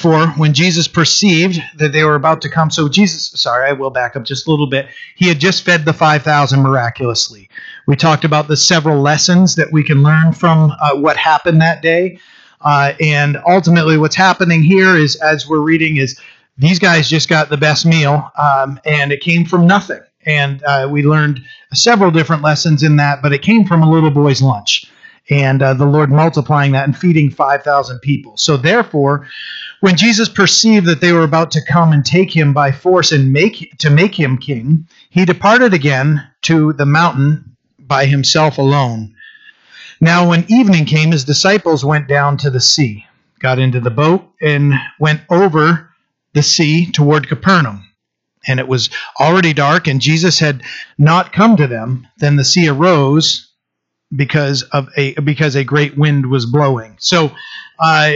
For when Jesus perceived that they were about to come, so Jesus, sorry, I will back up just a little bit. He had just fed the 5,000 miraculously. We talked about the several lessons that we can learn from uh, what happened that day. Uh, and ultimately, what's happening here is, as we're reading, is these guys just got the best meal, um, and it came from nothing. And uh, we learned several different lessons in that, but it came from a little boy's lunch and uh, the Lord multiplying that and feeding 5,000 people. So, therefore, when Jesus perceived that they were about to come and take him by force and make to make him king, he departed again to the mountain by himself alone. Now, when evening came, his disciples went down to the sea, got into the boat, and went over the sea toward Capernaum. And it was already dark, and Jesus had not come to them. Then the sea arose because of a because a great wind was blowing. So uh,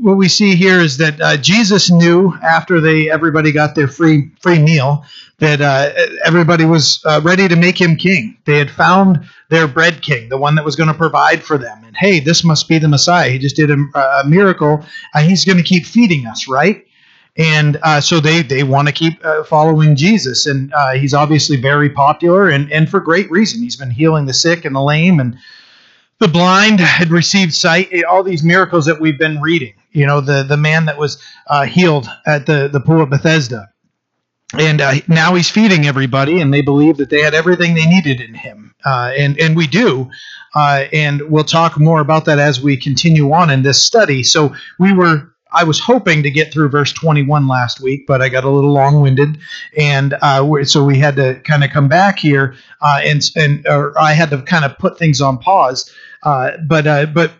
what we see here is that uh, Jesus knew after they everybody got their free free meal that uh, everybody was uh, ready to make him king. They had found their bread king, the one that was going to provide for them. And hey, this must be the Messiah. He just did a, a miracle, he's going to keep feeding us, right? and uh, so they they want to keep uh, following Jesus, and he's obviously very popular, and and for great reason. He's been healing the sick and the lame, and the blind had received sight. Eh, all these miracles that we've been reading. You know, the the man that was uh, healed at the the pool of Bethesda, and uh, now he's feeding everybody, and they believe that they had everything they needed in him, uh, and and we do. and we'll talk more about that as we continue on in this study. So we were I was hoping to get through verse 21 last week, but I got a little long-winded, and uh, so we had to kind of come back here, uh, and and I had to kind of put things on pause. Uh, but uh, but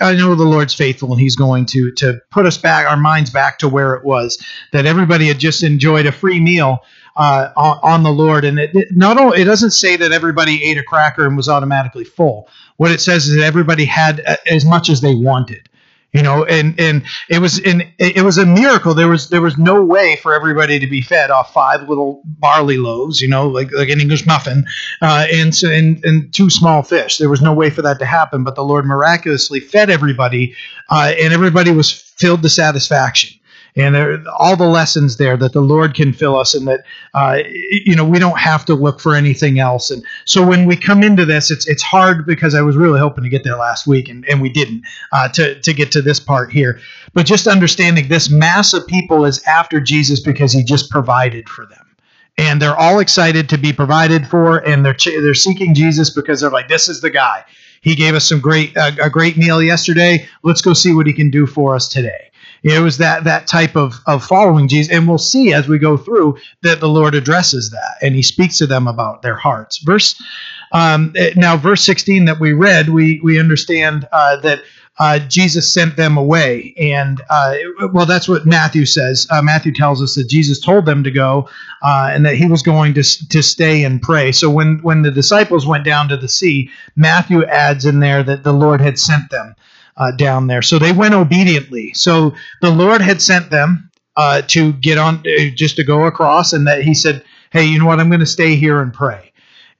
I know the Lord's faithful, and He's going to to put us back, our minds back to where it was that everybody had just enjoyed a free meal uh, on, the Lord, and it, it not only it doesn't say that everybody ate a cracker and was automatically full. What it says is that everybody had uh, as much as they wanted you know and and it was in it was a miracle. There was there was no way for everybody to be fed off five little barley loaves you know like like an english muffin uh, and, and and two small fish. There was no way for that to happen but the lord miraculously fed everybody uh, and everybody was filled to satisfaction and there, all the lessons there that the Lord can fill us, and that uh, you know we don't have to look for anything else. And so when we come into this, it's it's hard because I was really hoping to get there last week, and, and we didn't uh, to to get to this part here. But just understanding this mass of people is after Jesus because He just provided for them and they're all excited to be provided for and they're they're seeking Jesus because they're like this is the guy he gave us some great uh, a great meal yesterday let's go see what he can do for us today it was that that type of of following Jesus, and we'll see as we go through that the Lord addresses that, and He speaks to them about their hearts. Verse um, now, verse sixteen that we read, we we understand uh, that. Uh, Jesus sent them away. And, uh, well, that's what Matthew says. Uh, Matthew tells us that Jesus told them to go uh, and that he was going to, to stay and pray. So when, when the disciples went down to the sea, Matthew adds in there that the Lord had sent them uh, down there. So they went obediently. So the Lord had sent them uh, to get on, uh, just to go across, and that He said, "Hey, you know what? I'm going to stay here and pray."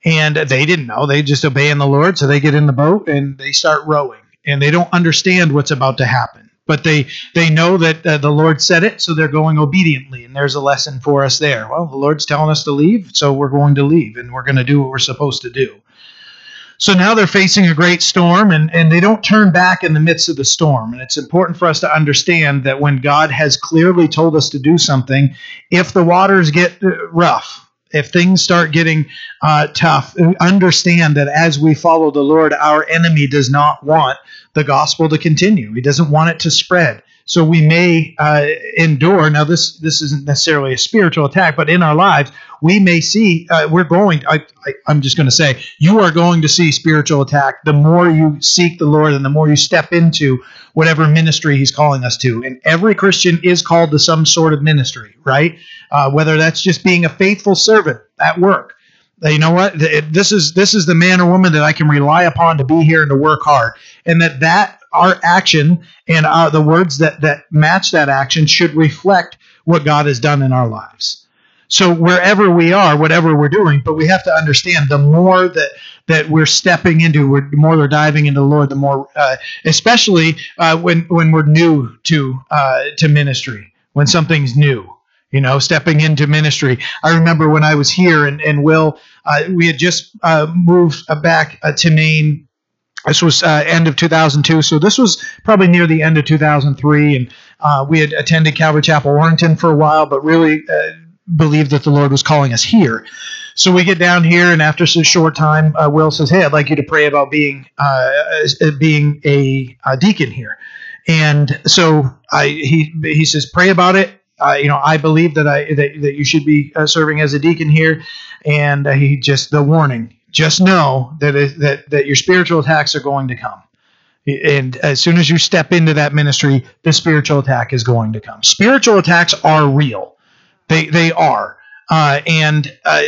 And they didn't know; they just obeying the Lord. So they get in the boat and they start rowing, and they don't understand what's about to happen. But they they know that uh, the Lord said it, so they're going obediently. And there's a lesson for us there. Well, the Lord's telling us to leave, so we're going to leave, and we're going to do what we're supposed to do. So now they're facing a great storm and, and they don't turn back in the midst of the storm. And it's important for us to understand that when God has clearly told us to do something, if the waters get uh, rough, if things start getting uh, tough, understand that as we follow the Lord, our enemy does not want the gospel to continue. He doesn't want it to spread. So we may uh, endure. Now, this this isn't necessarily a spiritual attack, but in our lives, we may see. Uh, we're going. I, I, I'm just going to say, you are going to see spiritual attack. The more you seek the Lord, and the more you step into whatever ministry He's calling us to. And every Christian is called to some sort of ministry, right? Uh, whether that's just being a faithful servant at work. You know what? This is this is the man or woman that I can rely upon to be here and to work hard, and that that our action and our, the words that, that match that action should reflect what God has done in our lives. So wherever we are, whatever we're doing, but we have to understand the more that that we're stepping into, we're, the more we're diving into the Lord, the more, uh, especially uh, when when we're new to uh, to ministry, when something's new, you know, stepping into ministry. I remember when I was here and and Will, uh, we had just uh, moved back uh, to Maine. This was end of 2002, so this was probably near the end of 2003, and we had attended Calvary Chapel, Warrington for a while, but really believed that the Lord was calling us here. So we get down here, and after a short time, uh, Will says, "Hey, I'd like you to pray about being uh, being a, a, deacon here." And so I, he he says, "Pray about it." Uh, you know, I believe that I that, that you should be uh, serving as a deacon here, and uh, he just the warning: just know that it, that that your spiritual attacks are going to come. And as soon as you step into that ministry, the spiritual attack is going to come. Spiritual attacks are real they they are, uh, and uh,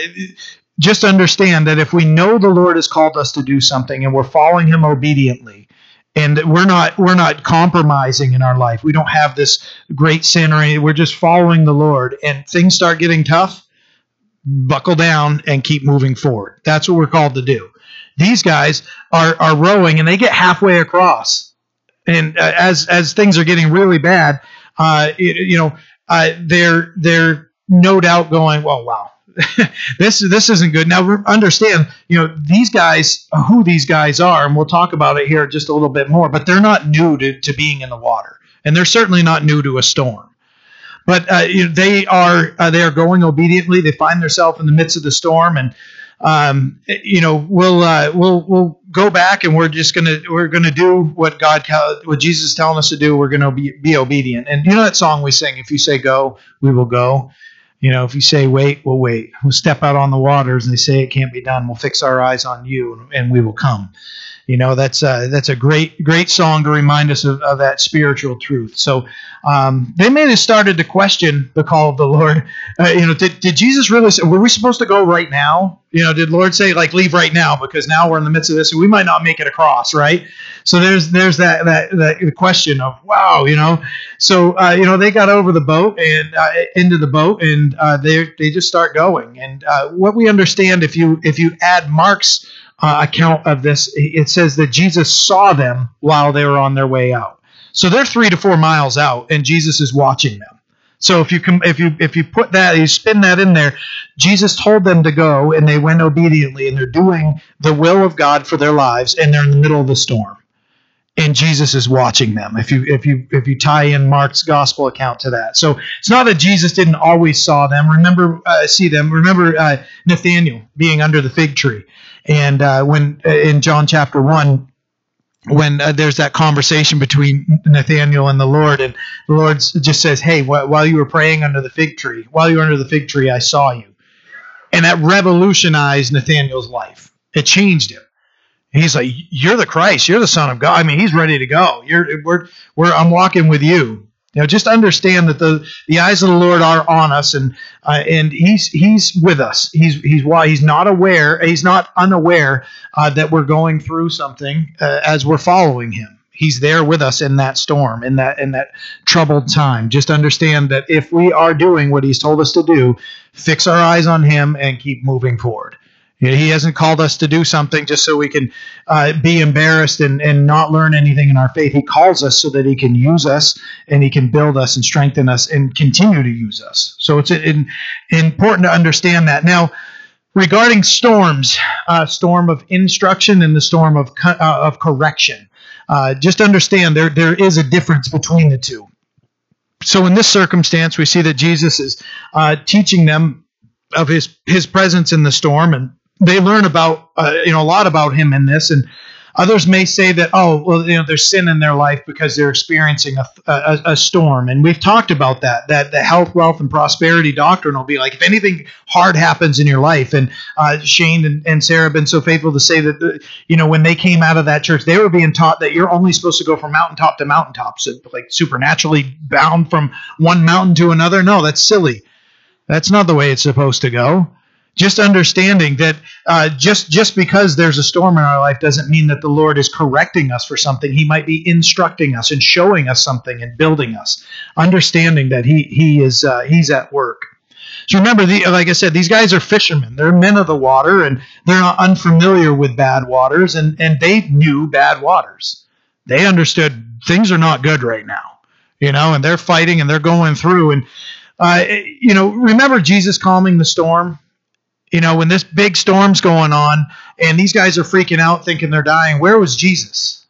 just understand that if we know the Lord has called us to do something and we're following Him obediently, and we're not we're not compromising in our life, we don't have this great sin or. We're just following the Lord, and things start getting tough. Buckle down and keep moving forward. That's what we're called to do. These guys are are rowing and they get halfway across, and uh, as as things are getting really bad, uh, it, you know, uh, they're they're no doubt going, well, wow, this this isn't good. Now understand, you know, these guys, who these guys are, and we'll talk about it here just a little bit more. But they're not new to, to being in the water, and they're certainly not new to a storm. But uh, they are uh, they are going obediently. They find themselves in the midst of the storm, and um, you know, we'll uh, we'll we'll go back and we're just gonna we're gonna do what God what Jesus is telling us to do. We're gonna be be obedient. And you know that song we sing, if you say go, we will go. You know, if you say wait, we'll wait. We'll step out on the waters and they say it can't be done. We'll fix our eyes on you and we will come. You know, that's a, that's a great great song to remind us of, of that spiritual truth. So um, they may have started to question the call of the Lord. Uh, you know, did, did Jesus really say, were we supposed to go right now? You know, did Lord say like leave right now because now we're in the midst of this and we might not make it across, right? So there's there's that that, that question of wow, you know. So uh, you know they got over the boat and uh, into the boat and uh, they they just start going. And uh, what we understand if you if you add Mark's uh, account of this, it says that Jesus saw them while they were on their way out. So they're three to four miles out, and Jesus is watching them. So if you if you if you put that you spin that in there, Jesus told them to go, and they went obediently, and they're doing the will of God for their lives, and they're in the middle of the storm, and Jesus is watching them. If you if you if you tie in Mark's gospel account to that, so it's not that Jesus didn't always saw them. Remember, uh, see them. Remember uh, Nathaniel being under the fig tree and uh, when in John chapter one, when uh, there's that conversation between Nathaniel and the Lord, and the Lord just says, "Hey, wh- while you were praying under the fig tree, while you were under the fig tree, I saw you," and that revolutionized Nathaniel's life. It changed him. He's like, "You're the Christ. You're the Son of God." I mean, he's ready to go. You're, we're, we're, I'm walking with you. Know, just understand that the, the eyes of the Lord are on us, and uh, and He's He's with us. He's He's why He's not aware. He's not unaware uh, that we're going through something uh, as we're following Him. He's there with us in that storm, in that in that troubled time. Just understand that if we are doing what He's told us to do, fix our eyes on Him and keep moving forward. He hasn't called us to do something just so we can uh, be embarrassed and, and not learn anything in our faith. He calls us so that He can use us and He can build us and strengthen us and continue to use us. So it's in, important to understand that. Now, regarding storms, uh, storm of instruction and the storm of, uh, of correction, uh, just understand there, there is a difference between the two. So in this circumstance, we see that Jesus is uh, teaching them of his his presence in the storm and they learn about uh, you know a lot about him in this and others may say that oh well you know there's sin in their life because they're experiencing a, a, a, storm and we've talked about that that the health wealth and prosperity doctrine will be like if anything hard happens in your life and uh, shane and, and sarah have been so faithful to say that uh, you know when they came out of that church they were being taught that you're only supposed to go from mountaintop to mountaintop so like supernaturally bound from one mountain to another. No that's silly. That's not the way it's supposed to go just understanding that uh, just just because there's a storm in our life doesn't mean that the Lord is correcting us for something. He might be instructing us and showing us something and building us. Understanding that He He is uh, He's at work. So remember, the, like I said, these guys are fishermen. They're men of the water, and they're unfamiliar with bad waters, and, and they knew bad waters. They understood things are not good right now, you know, and they're fighting and they're going through. And, uh, you know, remember Jesus calming the storm? You know, when this big storm's going on and these guys are freaking out thinking they're dying, where was Jesus?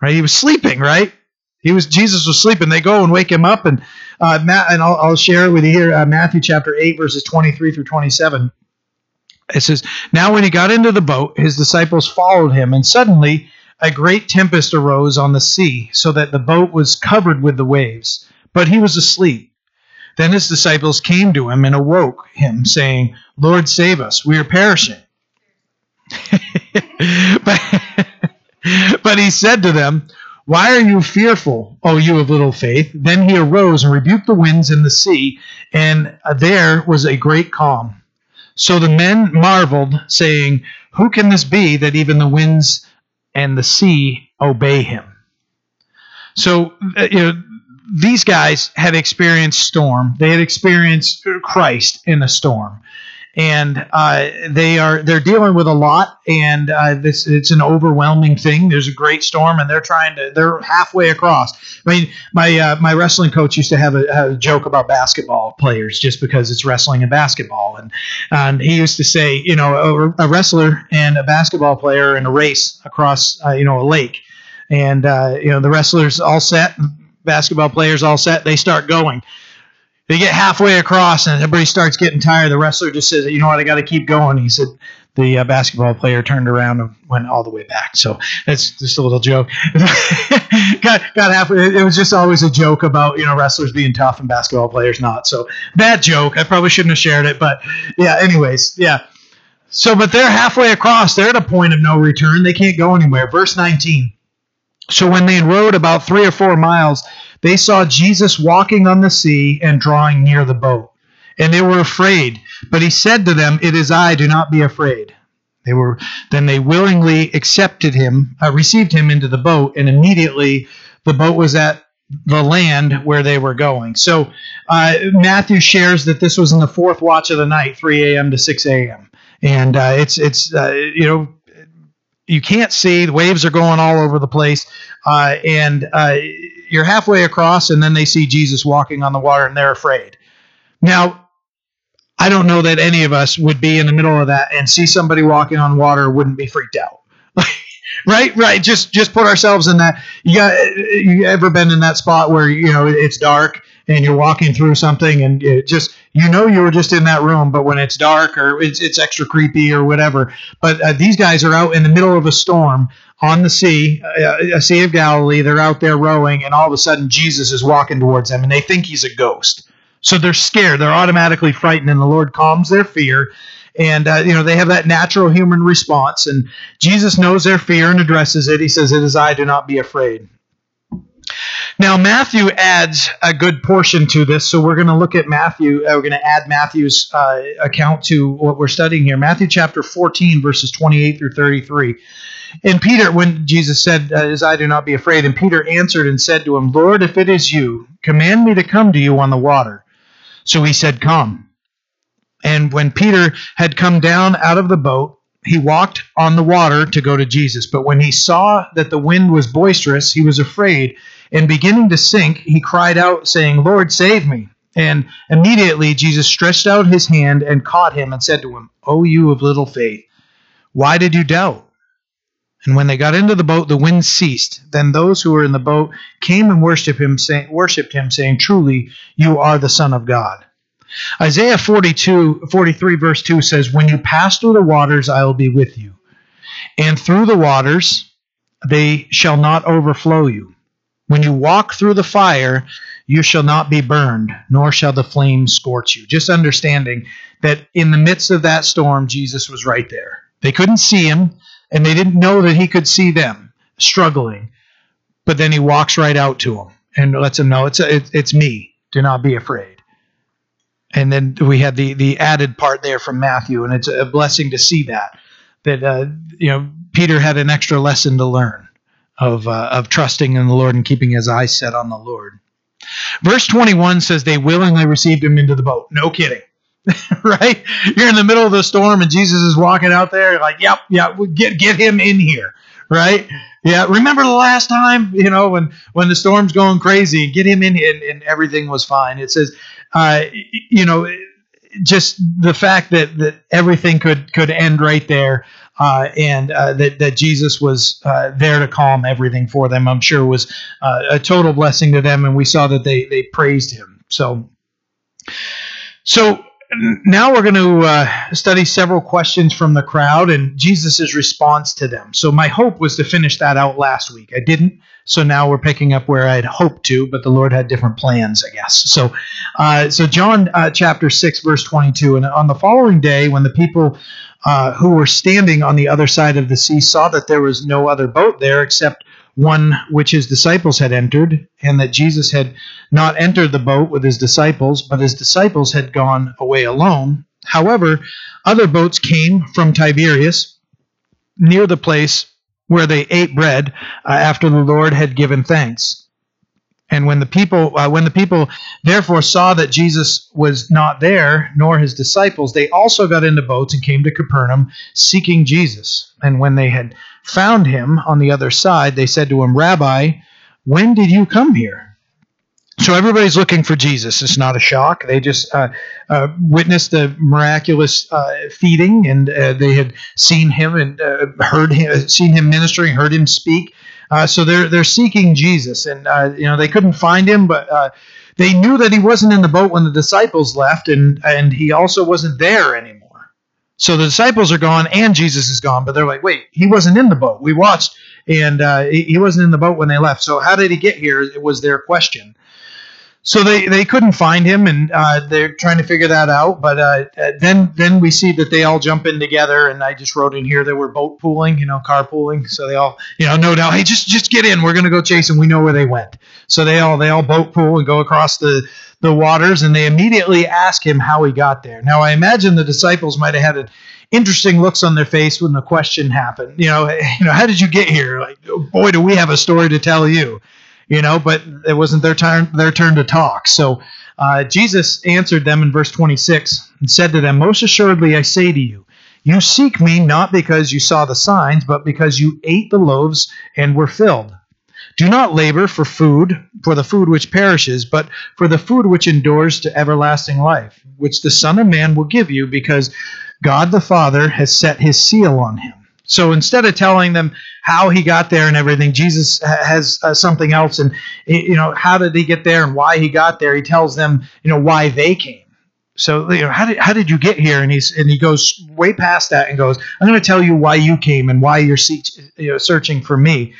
Right? He was sleeping, right? He was Jesus was sleeping. They go and wake him up, and uh, Matt, and I'll, I'll, share it with you here. Uh, Matthew chapter eight, verses twenty-three through twenty-seven. It says, "Now when he got into the boat, his disciples followed him, and suddenly a great tempest arose on the sea, so that the boat was covered with the waves. But he was asleep. Then his disciples came to him and awoke him, saying, Lord, save us. We are perishing. but, but he said to them, Why are you fearful, O you of little faith? Then he arose and rebuked the winds and the sea, and there was a great calm. So the men marveled, saying, Who can this be that even the winds and the sea obey him. So, uh, you know, these guys had experienced storm. They had experienced Christ in a storm and uh, they are they're dealing with a lot, and uh, this it's an overwhelming thing. There's a great storm, and they're trying to they're halfway across. I mean, my uh, my wrestling coach used to have a, have a, joke about basketball players just because it's wrestling and basketball, and and he used to say, you know, a, a wrestler and a basketball player in a race across uh, you know a lake, and uh, you know the wrestlers all set, basketball players all set, they start going they get halfway across and everybody starts getting tired. The wrestler just says, "You know what? I got to keep going." He said. The uh, basketball player turned around and went all the way back. So that's just a little joke. got got halfway. It was just always a joke about you know wrestlers being tough and basketball players not. So bad joke. I probably shouldn't have shared it, but yeah. Anyways, yeah. So, but they're halfway across. They're at a point of no return. They can't go anywhere. Verse 19. So when they rowed about three or four miles, they saw Jesus walking on the sea and drawing near the boat. And they were afraid. But he said to them, It is I, do not be afraid. They were then they willingly accepted him, uh, received him into the boat, and immediately the boat was at the land where they were going. So uh, Matthew shares that this was in the fourth watch of the night, 3 a.m. to 6 a.m. And uh, it's it's uh, you know you can't see the waves are going all over the place, uh, and uh, you're halfway across, and then they see Jesus walking on the water, and they're afraid. Now, I don't know that any of us would be in the middle of that and see somebody walking on water wouldn't be freaked out. right, right. Just just put ourselves in that. You got you ever been in that spot where you know it's dark and you're walking through something and it just you know you were just in that room, but when it's dark or it's it's extra creepy or whatever. But uh, these guys are out in the middle of a storm on the sea, uh, a Sea of Galilee. They're out there rowing, and all of a sudden Jesus is walking towards them, and they think he's a ghost. So they're scared. They're automatically frightened, and the Lord calms their fear. And uh, you know they have that natural human response, and Jesus knows their fear and addresses it. He says, "It is I. Do not be afraid." Now, Matthew adds a good portion to this, so we're going to look at Matthew. Uh, we're going to add Matthew's uh, account to what we're studying here. Matthew chapter 14, verses 28 through 33. And Peter, when Jesus said, uh, As I do not be afraid, and Peter answered and said to him, Lord, if it is you, command me to come to you on the water. So he said, Come. And when Peter had come down out of the boat, he walked on the water to go to Jesus. But when he saw that the wind was boisterous, he was afraid, and beginning to sink, he cried out, saying, Lord, save me. And immediately Jesus stretched out his hand and caught him and said to him, O you of little faith, why did you doubt? And when they got into the boat, the wind ceased. Then those who were in the boat came and worshipped him, say, worshipped him, saying, Truly, you are the Son of God. Isaiah 42, 43, verse 2 says, When you pass through the waters, I will be with you. And through the waters, they shall not overflow you. When you walk through the fire, you shall not be burned, nor shall the flames scorch you. Just understanding that in the midst of that storm, Jesus was right there. They couldn't see him, and they didn't know that he could see them struggling. But then he walks right out to them and lets them know it's it's me. Do not be afraid. And then we had the the added part there from Matthew, and it's a blessing to see that that uh, you know Peter had an extra lesson to learn of uh, of trusting in the Lord and keeping his eyes set on the Lord. Verse 21 says they willingly received him into the boat. No kidding. right? You're in the middle of the storm and Jesus is walking out there. Like, yep, yeah, get get him in here, right? Yeah, remember the last time, you know, when when the storm's going crazy, get him in, and, and everything was fine. It says, uh, you know, just the fact that that everything could could end right there. Uh, and uh, that, that Jesus was uh, there to calm everything for them, I'm sure was uh, a total blessing to them. And we saw that they, they praised him. So, so now we're going to uh, study several questions from the crowd and Jesus' response to them. So my hope was to finish that out last week. I didn't, so now we're picking up where I had hoped to, but the Lord had different plans, I guess. So, uh, so John uh, chapter six, verse twenty-two, and on the following day, when the people uh, who were standing on the other side of the sea saw that there was no other boat there except one which his disciples had entered, and that Jesus had not entered the boat with his disciples, but his disciples had gone away alone. However, other boats came from Tiberias near the place where they ate bread uh, after the Lord had given thanks. And when the people uh, when the people therefore saw that Jesus was not there nor his disciples they also got into boats and came to Capernaum seeking Jesus and when they had found him on the other side they said to him rabbi when did you come here so everybody's looking for Jesus. It's not a shock. They just uh, uh, witnessed the miraculous uh, feeding, and uh, they had seen him and uh, heard him, seen him ministering, heard him speak. Uh, so they're they're seeking Jesus, and uh, you know they couldn't find him, but uh, they knew that he wasn't in the boat when the disciples left, and and he also wasn't there anymore. So the disciples are gone, and Jesus is gone, but they're like, wait, he wasn't in the boat. We watched, and uh, he wasn't in the boat when they left. So how did he get here? It was their question. So they, they couldn't find him, and uh, they're trying to figure that out. But uh, then then we see that they all jump in together, and I just wrote in here they were boat pooling, you know, carpooling. So they all, you know, no doubt, hey, just just get in. We're gonna go chase them. We know where they went. So they all they all boat pool and go across the the waters, and they immediately ask him how he got there. Now I imagine the disciples might have had an interesting looks on their face when the question happened. You know, you know, how did you get here? Like, boy, do we have a story to tell you you know, but it wasn't their turn their turn to talk. So uh, Jesus answered them in verse 26 and said to them, Most assuredly I say to you, you seek me not because you saw the signs, but because you ate the loaves and were filled. Do not labor for food, for the food which perishes, but for the food which endures to everlasting life, which the Son of Man will give you, because God the Father has set his seal on him. So instead of telling them how he got there and everything, Jesus has uh, something else. And, you know, how did he get there and why he got there? He tells them, you know, why they came. So, you know, how did, how did you get here? And he's and he goes way past that and goes, I'm going to tell you why you came and why you're you know, searching for me.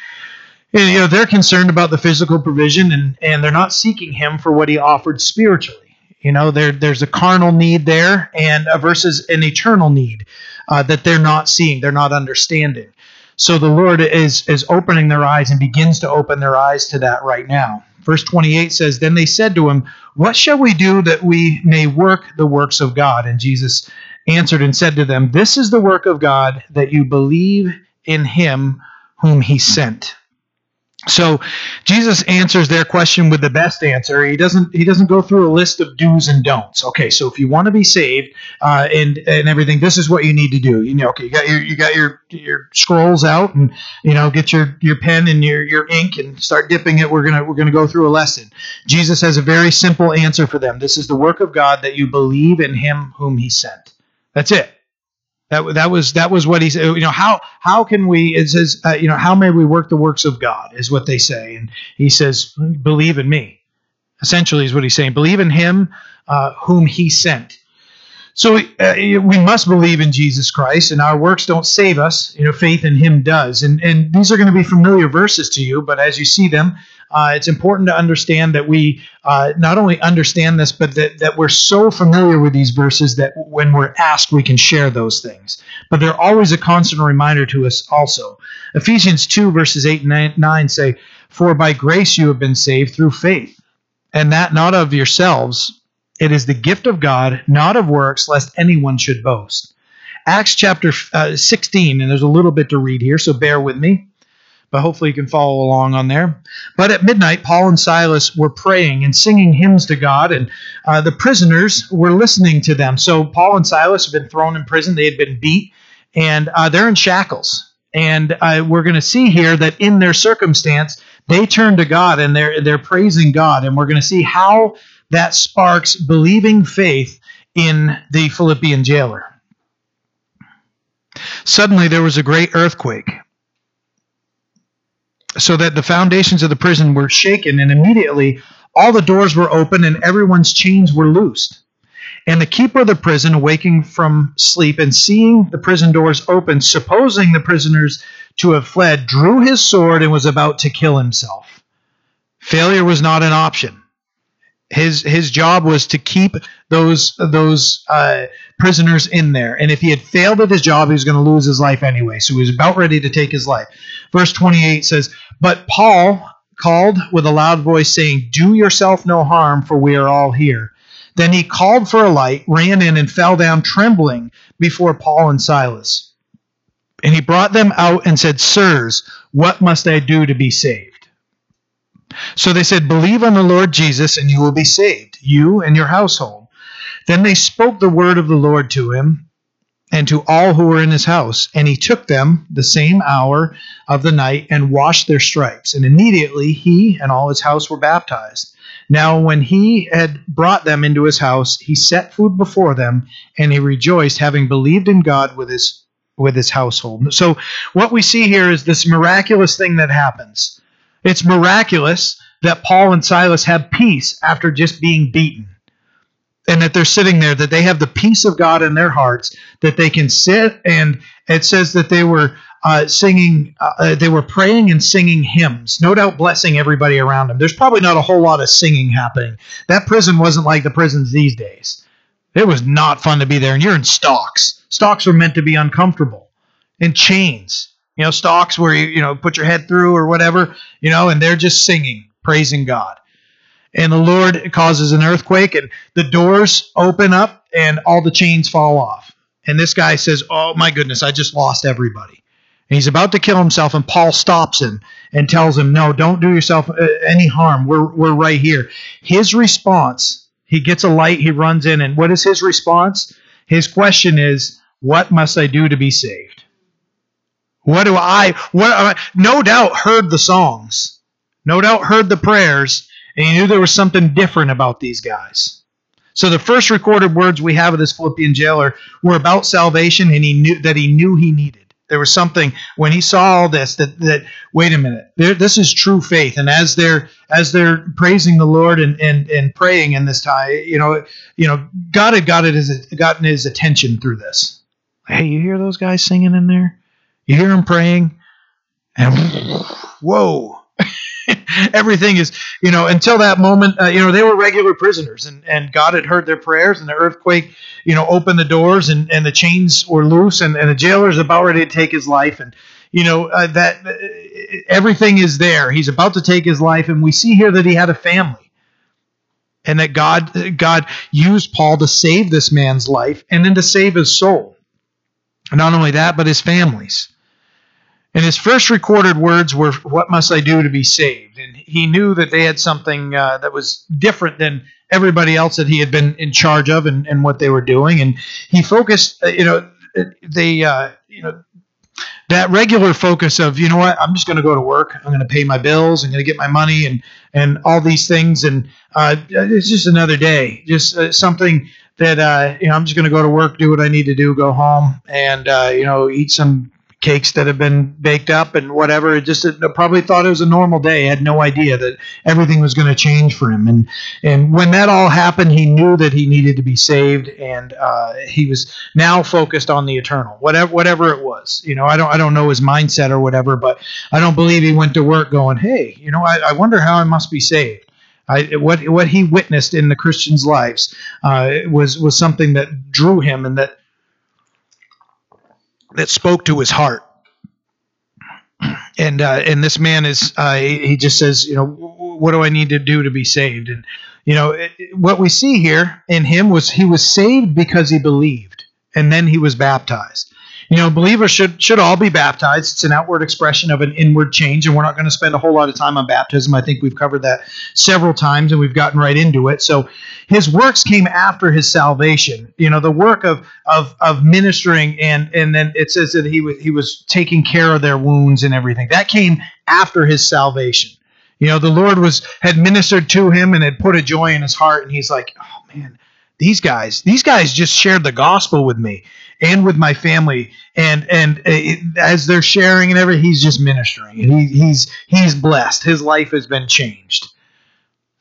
And, you know, they're concerned about the physical provision and, and they're not seeking him for what he offered spiritually. You know, there, there's a carnal need there and versus an eternal need uh, that they're not seeing, they're not understanding. So the Lord is, is opening their eyes and begins to open their eyes to that right now. Verse 28 says, Then they said to him, What shall we do that we may work the works of God? And Jesus answered and said to them, This is the work of God, that you believe in him whom he sent. So Jesus answers their question with the best answer. He doesn't he doesn't go through a list of do's and don'ts. Okay, so if you want to be saved uh, and and everything, this is what you need to do. You know, okay, you got your you got your your scrolls out and you know get your your pen and your your ink and start dipping it. We're gonna we're gonna go through a lesson. Jesus has a very simple answer for them. This is the work of God that you believe in Him whom He sent. That's it. That, that was that was what he said. You know how how can we? It says uh, you know how may we work the works of God is what they say, and he says believe in me. Essentially, is what he's saying. Believe in him uh, whom he sent. So uh, we must believe in Jesus Christ, and our works don't save us. You know, faith in Him does. And and these are going to be familiar verses to you, but as you see them, uh, it's important to understand that we uh, not only understand this, but that, that we're so familiar with these verses that when we're asked, we can share those things. But they're always a constant reminder to us also. Ephesians 2, verses 8 and 9 say, For by grace you have been saved through faith, and that not of yourselves it is the gift of God, not of works, lest anyone should boast. Acts chapter uh, 16, and there's a little bit to read here, so bear with me. But hopefully you can follow along on there. But at midnight, Paul and Silas were praying and singing hymns to God, and uh, the prisoners were listening to them. So Paul and Silas have been thrown in prison; they had been beat, and uh, they're in shackles. And uh, we're going to see here that in their circumstance, they turn to God and they're they're praising God, and we're going to see how that sparks believing faith in the Philippian jailer. Suddenly, there was a great earthquake so that the foundations of the prison were shaken, and immediately all the doors were open and everyone's chains were loosed. And the keeper of the prison, awaking from sleep and seeing the prison doors open, supposing the prisoners to have fled, drew his sword and was about to kill himself. Failure was not an option. His his job was to keep those those uh, prisoners in there, and if he had failed at his job, he was going to lose his life anyway. So he was about ready to take his life. Verse twenty eight says, "But Paul called with a loud voice, saying, Do yourself no harm, for we are all here." Then he called for a light, ran in, and fell down trembling before Paul and Silas. And he brought them out and said, Sirs, what must I do to be saved? So they said, Believe on the Lord Jesus, and you will be saved, you and your household. Then they spoke the word of the Lord to him and to all who were in his house. And he took them the same hour of the night and washed their stripes. And immediately he and all his house were baptized. Now, when he had brought them into his house, he set food before them, and he rejoiced, having believed in God with his with his household. So, what we see here is this miraculous thing that happens. It's miraculous that Paul and Silas have peace after just being beaten. And that they're sitting there, that they have the peace of God in their hearts, that they can sit and it says that they were uh, singing, uh, uh, they were praying and singing hymns, no doubt blessing everybody around them. There's probably not a whole lot of singing happening. That prison wasn't like the prisons these days. It was not fun to be there, and you're in stocks. Stocks were meant to be uncomfortable, in chains you know, stocks where you, you know, put your head through or whatever, you know, and they're just singing, praising God. And the Lord causes an earthquake and the doors open up and all the chains fall off. And this guy says, Oh my goodness, I just lost everybody. And he's about to kill himself, and Paul stops him and tells him, No, don't do yourself uh, any harm. We're, we're right here. His response, he gets a light, he runs in, and what is his response? His question is, What must I do to be saved? What do I, what, I, no doubt heard the songs, no doubt heard the prayers, and he knew there was something different about these guys. So the first recorded words we have of this Philippian jailer were about salvation, and he knew that he knew he needed. There was something when he saw all this that that wait a minute, this is true faith. And as they're as they're praising the Lord and and, and praying in this time, you know, you know, God had got it gotten his attention through this. Hey, you hear those guys singing in there? You hear him praying, and whoa, everything is, you know, until that moment, uh, you know, they were regular prisoners, and, and God had heard their prayers, and the earthquake, you know, opened the doors, and, and the chains were loose, and, and the jailer's about ready to take his life, and you know uh, that uh, everything is there. He's about to take his life, and we see here that he had a family, and that God God used Paul to save this man's life, and then to save his soul. Not only that, but his families. And his first recorded words were, What must I do to be saved? And he knew that they had something uh, that was different than everybody else that he had been in charge of and, and what they were doing. And he focused, uh, you know, they, uh, you know, that regular focus of, you know what, I'm just going to go to work. I'm going to pay my bills. I'm going to get my money and, and all these things. And uh, it's just another day, just uh, something that, uh, you know, I'm just going to go to work, do what I need to do, go home and, uh, you know, eat some cakes that have been baked up and whatever. It just it probably thought it was a normal day. Had no idea that everything was going to change for him. And and when that all happened, he knew that he needed to be saved, and uh, he was now focused on the eternal, whatever whatever it was. You know, I don't I don't know his mindset or whatever, but I don't believe he went to work going, hey, you know, I, I wonder how I must be saved. I, what what he witnessed in the Christians' lives uh, was was something that drew him and that that spoke to his heart. And uh, and this man is uh, he, just says, you know, what do I need to do to be saved? And you know, it, what we see here in him was he was saved because he believed, and then he was baptized. You know, believers should should all be baptized. It's an outward expression of an inward change, and we're not going to spend a whole lot of time on baptism. I think we've covered that several times, and we've gotten right into it. So, his works came after his salvation. You know, the work of of of ministering, and and then it says that he was he was taking care of their wounds and everything. That came after his salvation. You know, the Lord was had ministered to him and had put a joy in his heart, and he's like, oh man, these guys, these guys just shared the gospel with me and with my family, and and it, as they're sharing and everything, he's just ministering, and he, he's he's blessed. His life has been changed.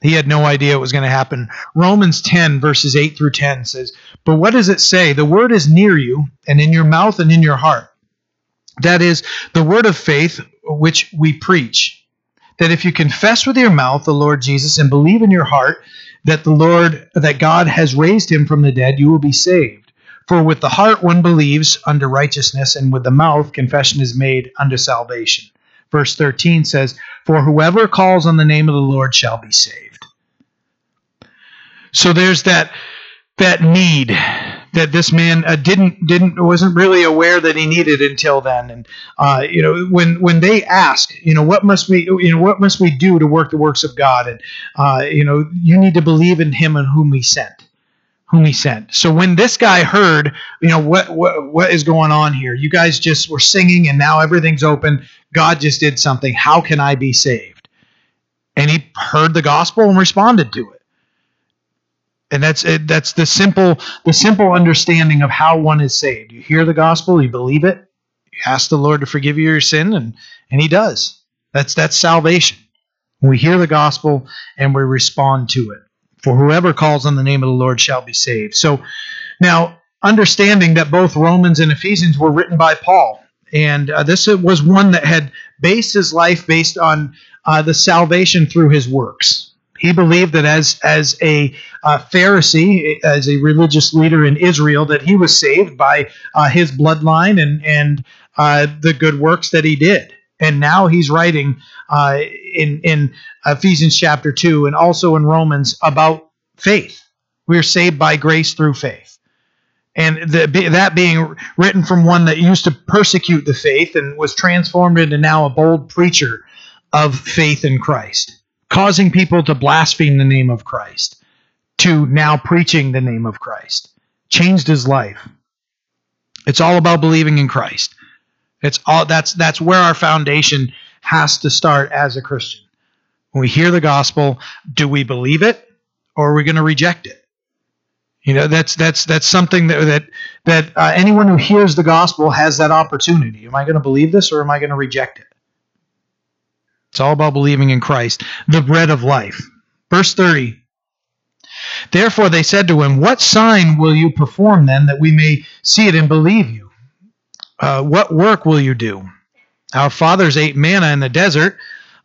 He had no idea it was going to happen. Romans 10, verses 8 through 10 says, But what does it say? The word is near you, and in your mouth and in your heart. That is, the word of faith which we preach. That if you confess with your mouth the Lord Jesus and believe in your heart that the Lord, that God has raised him from the dead, you will be saved. For with the heart one believes unto righteousness, and with the mouth confession is made unto salvation. Verse 13 says, For whoever calls on the name of the Lord shall be saved. So there's that that need that this man uh, didn't didn't wasn't really aware that he needed until then and uh, you know when when they ask you know what must we you know what must we do to work the works of God and uh, you know you need to believe in him and whom he sent whom he sent so when this guy heard you know what what what is going on here you guys just were singing and now everything's open God just did something how can I be saved and he heard the gospel and responded to it and that's it, that's the simple the simple understanding of how one is saved. You hear the gospel, you believe it, you ask the Lord to forgive you your sin, and and He does. That's that's salvation. We hear the gospel and we respond to it. For whoever calls on the name of the Lord shall be saved. So now understanding that both Romans and Ephesians were written by Paul, and uh, this was one that had based his life based on uh, the salvation through his works. He believed that as as a uh, Pharisee, as a religious leader in Israel, that he was saved by uh, his bloodline and and uh, the good works that he did. And now he's writing uh, in in Ephesians chapter two and also in Romans about faith. We are saved by grace through faith. And the, that being written from one that used to persecute the faith and was transformed into now a bold preacher of faith in Christ causing people to blaspheme the name of Christ, to now preaching the name of Christ. Changed his life. It's all about believing in Christ. It's all that's that's where our foundation has to start as a Christian. When we hear the gospel, do we believe it or are we going to reject it? You know, that's that's that's something that that that uh, anyone who hears the gospel has that opportunity. Am I going to believe this or am I going to reject it? It's all about believing in Christ, the bread of life. Verse 30. Therefore they said to him, What sign will you perform then that we may see it and believe you? Uh, what work will you do? Our fathers ate manna in the desert,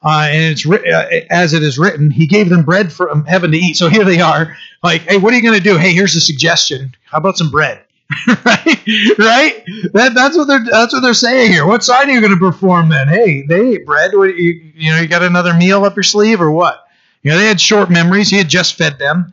uh, and it's uh, as it is written, He gave them bread from heaven to eat. So here they are, like, hey, what are you going to do? Hey, here's a suggestion. How about some bread? right? Right? That, that's what they're that's what they're saying here. What sign are you going to perform then? Hey, they ate bread. What, you, you know, you got another meal up your sleeve or what? You know, they had short memories. He had just fed them.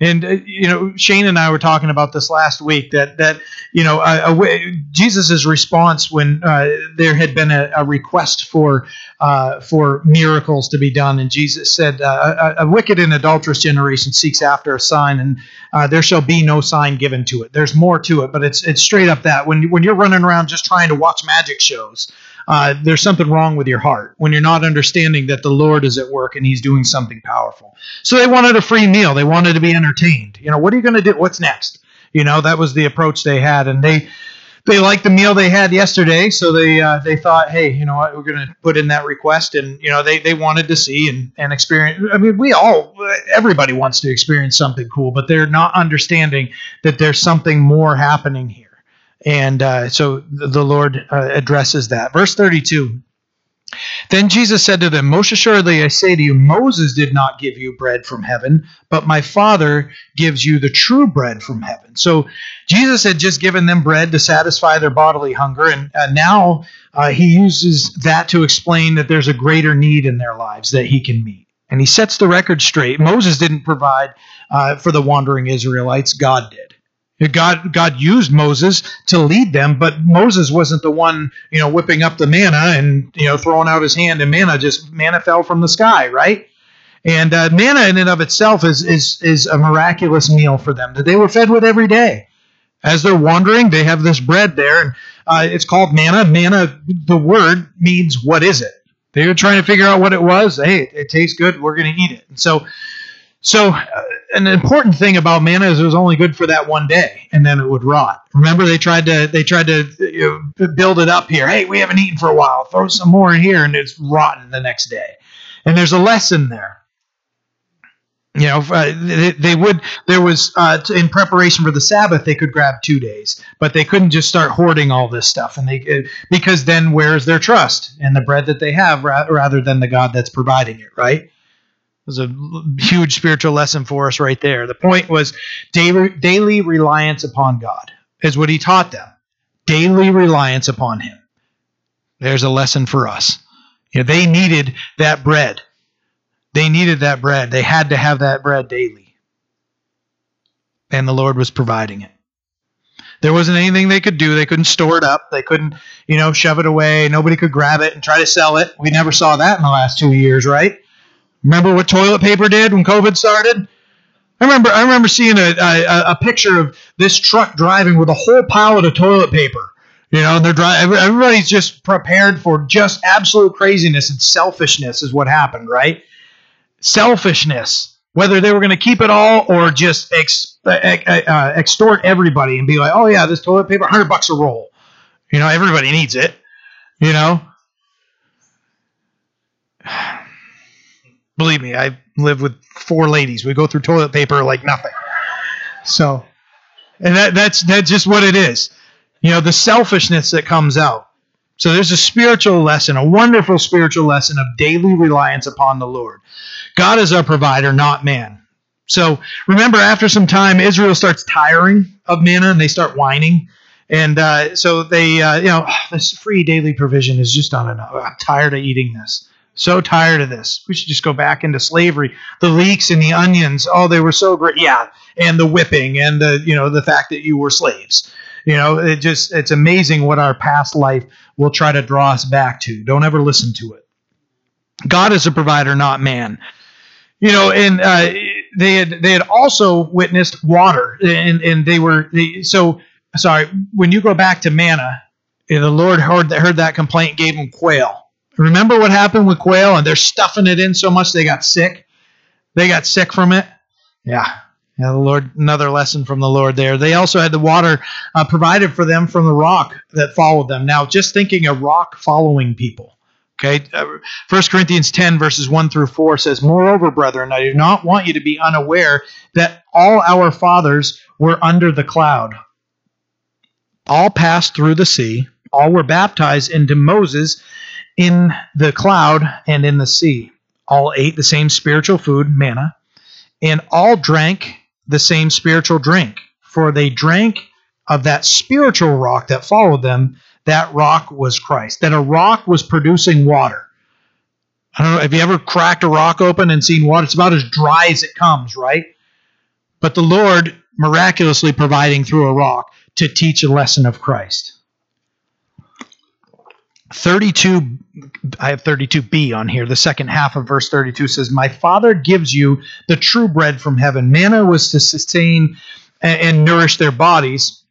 And uh, you know, Shane and I were talking about this last week that that you know, a, a, Jesus's response when uh, there had been a, a request for uh, for miracles to be done, and Jesus said, uh, a, wicked and adulterous generation seeks after a sign, and uh, there shall be no sign given to it." There's more to it, but it's it's straight up that when when you're running around just trying to watch magic shows, uh, there's something wrong with your heart when you're not understanding that the Lord is at work and He's doing something powerful. So they wanted a free meal. They wanted to be entertained. You know, what are you going to do? What's next? You know, that was the approach they had, and they they liked the meal they had yesterday, so they uh, they thought, hey, you know what, we're going to put in that request, and you know they they wanted to see and and experience. I mean, we all everybody wants to experience something cool, but they're not understanding that there's something more happening here. And uh, so the Lord uh, addresses that. Verse 32 Then Jesus said to them, Most assuredly I say to you, Moses did not give you bread from heaven, but my Father gives you the true bread from heaven. So Jesus had just given them bread to satisfy their bodily hunger, and uh, now uh, he uses that to explain that there's a greater need in their lives that he can meet. And he sets the record straight. Moses didn't provide uh, for the wandering Israelites, God did. God God used Moses to lead them, but Moses wasn't the one, you know, whipping up the manna and you know throwing out his hand and manna just manna fell from the sky, right? And uh, manna in and of itself is is is a miraculous meal for them that they were fed with every day. As they're wandering, they have this bread there, and uh, it's called manna. Manna, the word means what is it? They were trying to figure out what it was. Hey, it, it tastes good. We're going to eat it. And so, so uh, an important thing about manna is it was only good for that one day, and then it would rot. Remember, they tried to they tried to you know, build it up here. Hey, we haven't eaten for a while. Throw some more in here, and it's rotten the next day. And there's a lesson there you know uh, they, they, would there was uh, in preparation for the sabbath they could grab two days but they couldn't just start hoarding all this stuff and they uh, because then where's their trust in the bread that they have rather than the god that's providing it right was a huge spiritual lesson for us right there the point was daily, reliance upon god is what he taught them daily reliance upon him there's a lesson for us you know, they needed that bread they needed that bread. They had to have that bread daily. And the Lord was providing it. There wasn't anything they could do. They couldn't store it up. They couldn't, you know, shove it away. Nobody could grab it and try to sell it. We never saw that in the last two years, right? Remember what toilet paper did when COVID started? I remember I remember seeing a, a, a picture of this truck driving with a whole pallet of toilet paper. You know, and they're driving. Everybody's just prepared for just absolute craziness and selfishness is what happened, right? selfishness, whether they were going to keep it all or just ex, uh, extort everybody and be like, oh yeah, this toilet paper, hundred bucks a roll. You know, everybody needs it. You know. Believe me, I live with four ladies. We go through toilet paper like nothing. So, and that, that's that's just what it is. You know, the selfishness that comes out. So there's a spiritual lesson, a wonderful spiritual lesson of daily reliance upon the Lord. God is our provider, not man. So remember, after some time, Israel starts tiring of manna and they start whining. And uh, so they, uh, you know, oh, this free daily provision is just not enough. I'm tired of eating this. So tired of this. We should just go back into slavery. The leeks and the onions, oh, they were so great. Yeah, and the whipping and the, you know, the fact that you were slaves. You know, it just it's amazing what our past life will try to draw us back to. Don't ever listen to it. God is a provider, not man. You know, and uh, they had they had also witnessed water, and and they were they, so sorry. When you go back to manna, the Lord heard heard that complaint, gave them quail. Remember what happened with quail, and they're stuffing it in so much they got sick. They got sick from it. Yeah, yeah, the Lord, another lesson from the Lord there. They also had the water uh, provided for them from the rock that followed them. Now, just thinking a rock following people. Okay, uh, 1 Corinthians 10, verses 1 through 4 says, Moreover, brethren, I do not want you to be unaware that all our fathers were under the cloud. All passed through the sea, all were baptized into Moses in the cloud and in the sea. All ate the same spiritual food, manna, and all drank the same spiritual drink, for they drank of that spiritual rock that followed them. That rock was Christ. That a rock was producing water. I don't know. Have you ever cracked a rock open and seen water? It's about as dry as it comes, right? But the Lord miraculously providing through a rock to teach a lesson of Christ. 32 I have 32b on here. The second half of verse 32 says, "My Father gives you the true bread from heaven." Manna was to sustain and, and nourish their bodies.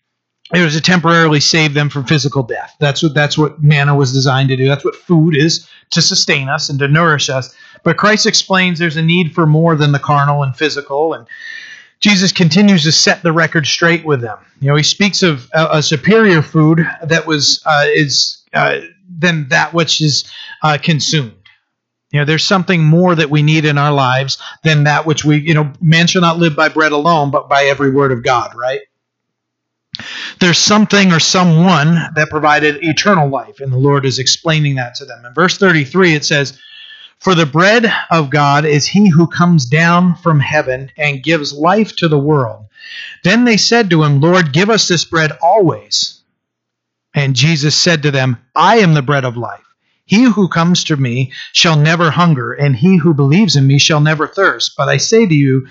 It was to temporarily save them from physical death. That's what that's what manna was designed to do. That's what food is to sustain us and to nourish us. But Christ explains there's a need for more than the carnal and physical and Jesus continues to set the record straight with them. You know, he speaks of a, a superior food that was uh, is uh, than that which is uh, consumed. You know, there's something more that we need in our lives than that which we, you know, man shall not live by bread alone, but by every word of God, right? There's something or someone that provided eternal life, and the Lord is explaining that to them. In verse 33, it says, For the bread of God is he who comes down from heaven and gives life to the world. Then they said to him, Lord, give us this bread always. And Jesus said to them, I am the bread of life. He who comes to me shall never hunger, and he who believes in me shall never thirst. But I say to you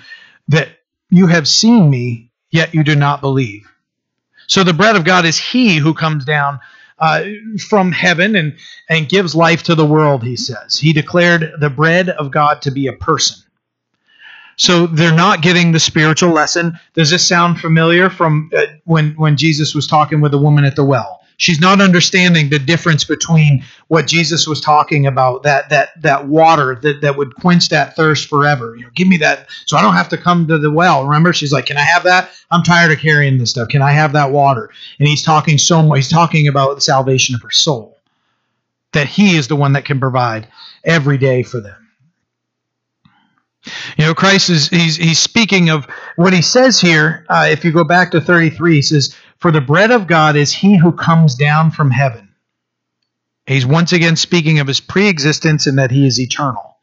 that you have seen me, yet you do not believe. So the bread of God is He who comes down uh, from heaven and, and gives life to the world, he says. He declared the bread of God to be a person. So they're not getting the spiritual lesson. Does this sound familiar from uh, when, when Jesus was talking with the woman at the well? She's not understanding the difference between what Jesus was talking about, that that that water that, that would quench that thirst forever. You know, give me that so I don't have to come to the well. Remember, she's like, Can I have that? I'm tired of carrying this stuff. Can I have that water? And he's talking so much, he's talking about the salvation of her soul. That he is the one that can provide every day for them. You know, Christ is he's he's speaking of what he says here. Uh, if you go back to 33, he says, "For the bread of God is he who comes down from heaven." He's once again speaking of his pre-existence and that he is eternal.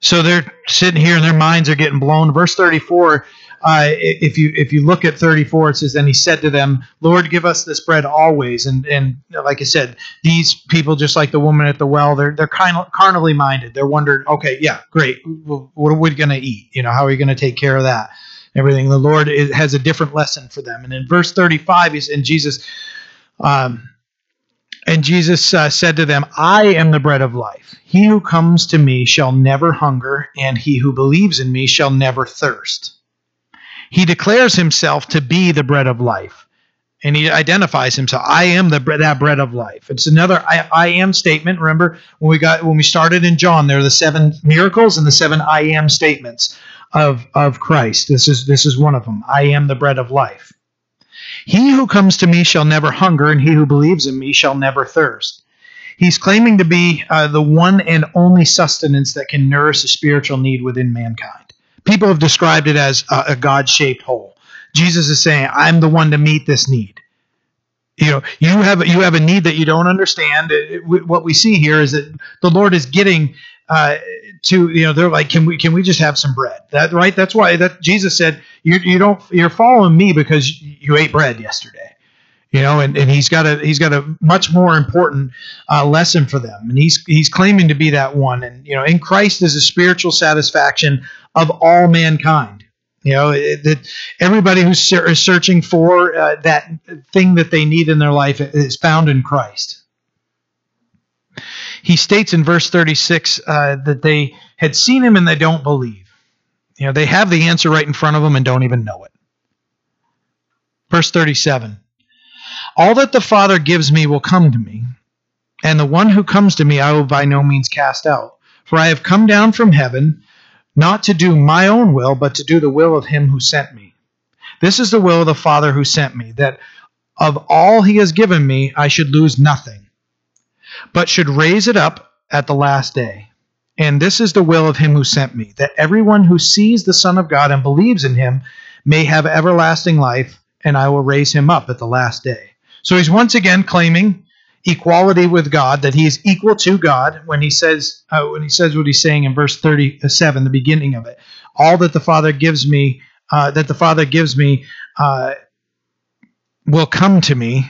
So they're sitting here and their minds are getting blown. Verse 34 uh, if you if you look at 34, it says, "Then he said to them, Lord, give us this bread always." And and like I said, these people, just like the woman at the well, they're they're kind of carnally minded. They're wondering, okay, yeah, great. What are we going to eat? You know, how are we going to take care of that? Everything. The Lord has a different lesson for them. And in verse 35, he's and Jesus. Um, and Jesus uh, said to them, I am the bread of life. He who comes to me shall never hunger, and he who believes in me shall never thirst. He declares himself to be the bread of life. And he identifies himself. I am the that bread of life. It's another I, I am statement. Remember when we got when we started in John, there are the seven miracles and the seven I am statements of, of Christ. This is this is one of them. I am the bread of life. He who comes to me shall never hunger, and he who believes in me shall never thirst. He's claiming to be uh, the one and only sustenance that can nourish a spiritual need within mankind. People have described it as a, a God shaped hole. Jesus is saying, I'm the one to meet this need. You know, you have you have a need that you don't understand. what we see here is that the Lord is getting uh, to you know they're like, can we can we just have some bread? That right? That's why that Jesus said you you don't you're following me because you ate bread yesterday you know, and, and he's got a he's got a much more important uh, lesson for them, and he's he's claiming to be that one, and you know, in Christ is a spiritual satisfaction of all mankind. You know that everybody who is searching for uh, that thing that they need in their life is found in Christ. He states in verse 36 uh, that they had seen him and they don't believe. You know, they have the answer right in front of them and don't even know it. Verse 37 All that the Father gives me will come to me, and the one who comes to me I will by no means cast out. For I have come down from heaven not to do my own will, but to do the will of him who sent me. This is the will of the Father who sent me, that of all he has given me I should lose nothing, but should raise it up at the last day. And this is the will of him who sent me, that everyone who sees the Son of God and believes in him may have everlasting life, and I will raise him up at the last day. So he's once again claiming equality with God, that he is equal to God when he says uh, when he says what he's saying in verse 37, the beginning of it. All that the Father gives me, uh, that the Father gives me, uh, will come to me,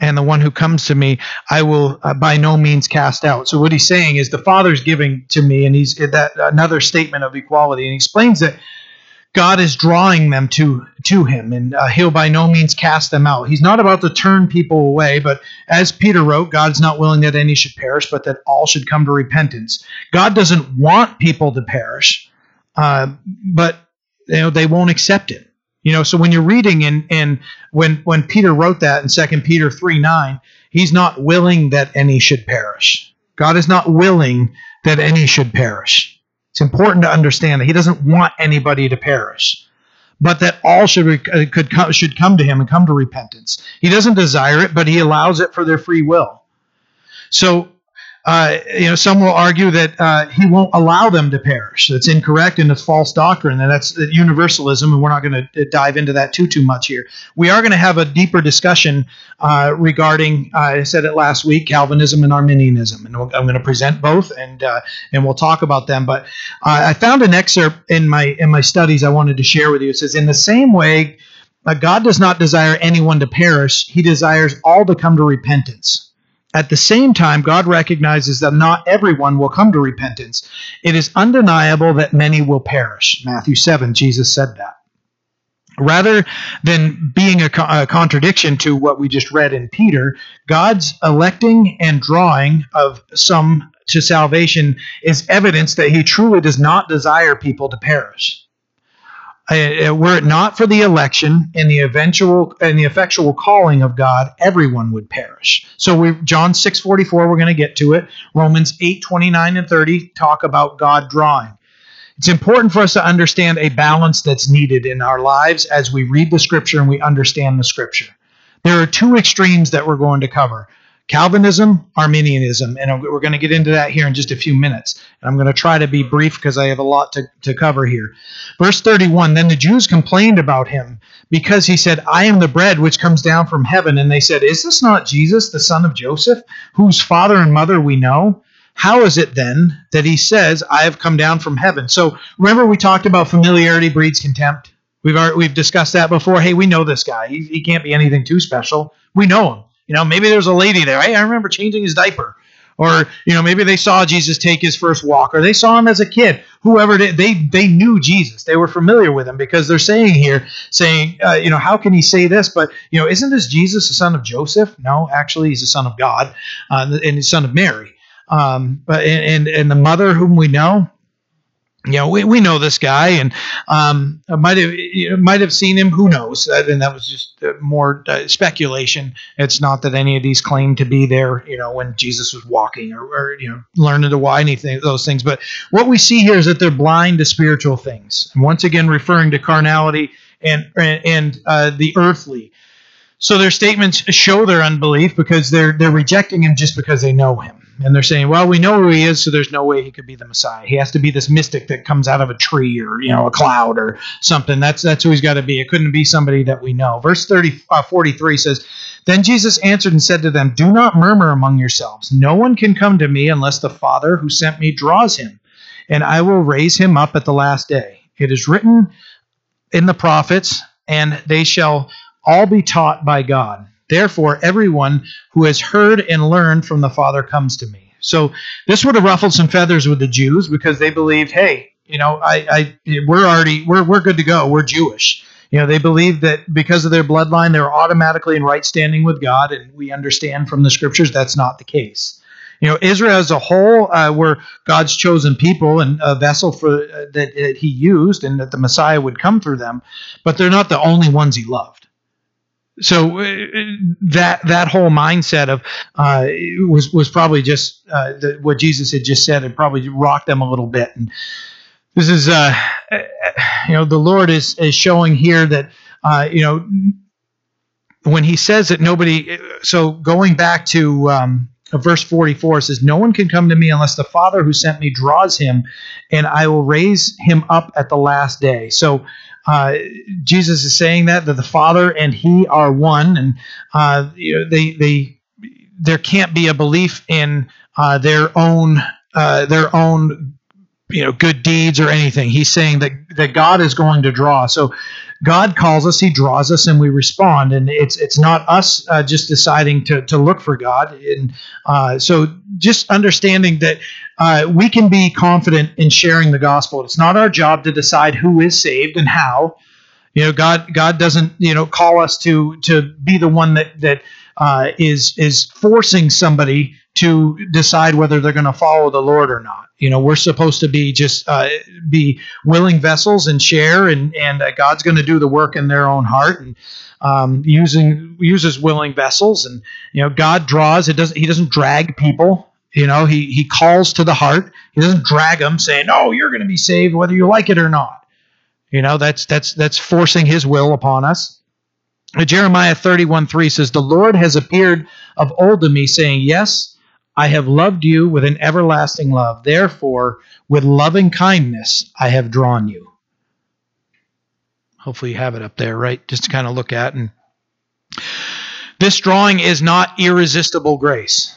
and the one who comes to me, I will uh, by no means cast out. So what he's saying is the Father's giving to me, and he's that another statement of equality, and he explains that God is drawing them to to Him, and uh, He'll by no means cast them out. He's not about to turn people away, but as Peter wrote, God's not willing that any should perish, but that all should come to repentance. God doesn't want people to perish, uh, but you know they won't accept it. You know, so when you're reading in in when when Peter wrote that in Second Peter three nine, he's not willing that any should perish. God is not willing that any should perish. It's important to understand that he doesn't want anybody to perish, but that all should uh, could come, should come to him and come to repentance. He doesn't desire it, but he allows it for their free will. So uh, you know, some will argue that uh, he won't allow them to perish. That's incorrect and it's false doctrine, and that's universalism. And we're not going to dive into that too too much here. We are going to have a deeper discussion uh, regarding. I said it last week: Calvinism and Arminianism, and I'm going to present both, and uh, and we'll talk about them. But uh, I found an excerpt in my in my studies I wanted to share with you. It says, "In the same way." God does not desire anyone to perish. He desires all to come to repentance. At the same time, God recognizes that not everyone will come to repentance. It is undeniable that many will perish. Matthew 7, Jesus said that. Rather than being a, co- a, contradiction to what we just read in Peter, God's electing and drawing of some to salvation is evidence that he truly does not desire people to perish. Uh, were it not for the election and the eventual and the effectual calling of God, everyone would perish. So we John 6:44 we're going to get to it. Romans 8:29 and 30 talk about God drawing. It's important for us to understand a balance that's needed in our lives as we read the scripture and we understand the scripture. There are two extremes that we're going to cover. Calvinism, Arminianism, and we're going to get into that here in just a few minutes. And I'm going to try to be brief because I have a lot to, to cover here. Verse 31 Then the Jews complained about him because he said, I am the bread which comes down from heaven. And they said, Is this not Jesus, the son of Joseph, whose father and mother we know? How is it then that he says, I have come down from heaven? So remember, we talked about familiarity breeds contempt. We've already, we've discussed that before. Hey, we know this guy. He, he can't be anything too special. We know him. You know, maybe there's a lady there. Hey, I remember changing his diaper. Or, you know, maybe they saw Jesus take his first walk, or they saw him as a kid. Whoever did, they they knew Jesus. They were familiar with him because they're saying here, saying, uh, you know, how can he say this? But you know, isn't this Jesus the son of Joseph? No, actually, he's the son of God, uh, and the son of Mary. Um, but and and the mother whom we know, you know, we, we know this guy, and um, might have might have seen him. Who knows? And that was just uh, more uh, speculation. It's not that any of these claim to be there. You know, when Jesus was walking or, or you know learning to why anything those things. But what we see here is that they're blind to spiritual things. Once again, referring to carnality and and, and uh, the earthly. So their statements show their unbelief because they're they're rejecting him just because they know him and they're saying, well, we know who he is, so there's no way he could be the Messiah. He has to be this mystic that comes out of a tree or you know a cloud or something. That's that's who he's got to be. It couldn't be somebody that we know. Verse 30, uh, 43 says, Then Jesus answered and said to them, Do not murmur among yourselves. No one can come to me unless the Father who sent me draws him, and I will raise him up at the last day. It is written in the prophets, and they shall all be taught by God. Therefore, everyone who has heard and learned from the Father comes to me. So this would have ruffled some feathers with the Jews because they believed, hey, you know, I, I we're already we're we're good to go. We're Jewish. You know, they believed that because of their bloodline, they're automatically in right standing with God, and we understand from the scriptures that's not the case. You know, Israel as a whole uh, were God's chosen people and a vessel for uh, that, that He used, and that the Messiah would come through them. But they're not the only ones He loved so uh, that that whole mindset of uh, was was probably just uh, the, what Jesus had just said. It probably rocked them a little bit. And this is, uh, you know, the Lord is is showing here that uh, you know when He says that nobody. So going back to. Um, verse 44 says, No one can come to me unless the Father who sent me draws him, and I will raise him up at the last day. So uh, Jesus is saying that that the Father and He are one, and uh, you know, they they there can't be a belief in uh, their own uh, their own you know good deeds or anything. He's saying that that God is going to draw. So God calls us, He draws us, and we respond. And it's it's not us uh, just deciding to to look for God. And uh, so just understanding that uh, we can be confident in sharing the gospel. It's not our job to decide who is saved and how. You know, God God doesn't you know call us to to be the one that that uh, is is forcing somebody to decide whether they're going to follow the Lord or not. You know, we're supposed to be just uh, be willing vessels and share, and and uh, God's going to do the work in their own heart and um, using uses willing vessels, and you know, God draws. It doesn't He doesn't drag people. You know, he he calls to the heart. He doesn't drag them saying, "No, you're going to be saved whether you like it or not." You know, that's that's that's forcing his will upon us. Jeremiah 31 3 says, The Lord has appeared of old to me, saying, Yes, I have loved you with an everlasting love. Therefore, with loving kindness I have drawn you. Hopefully, you have it up there, right? Just to kind of look at. And this drawing is not irresistible grace.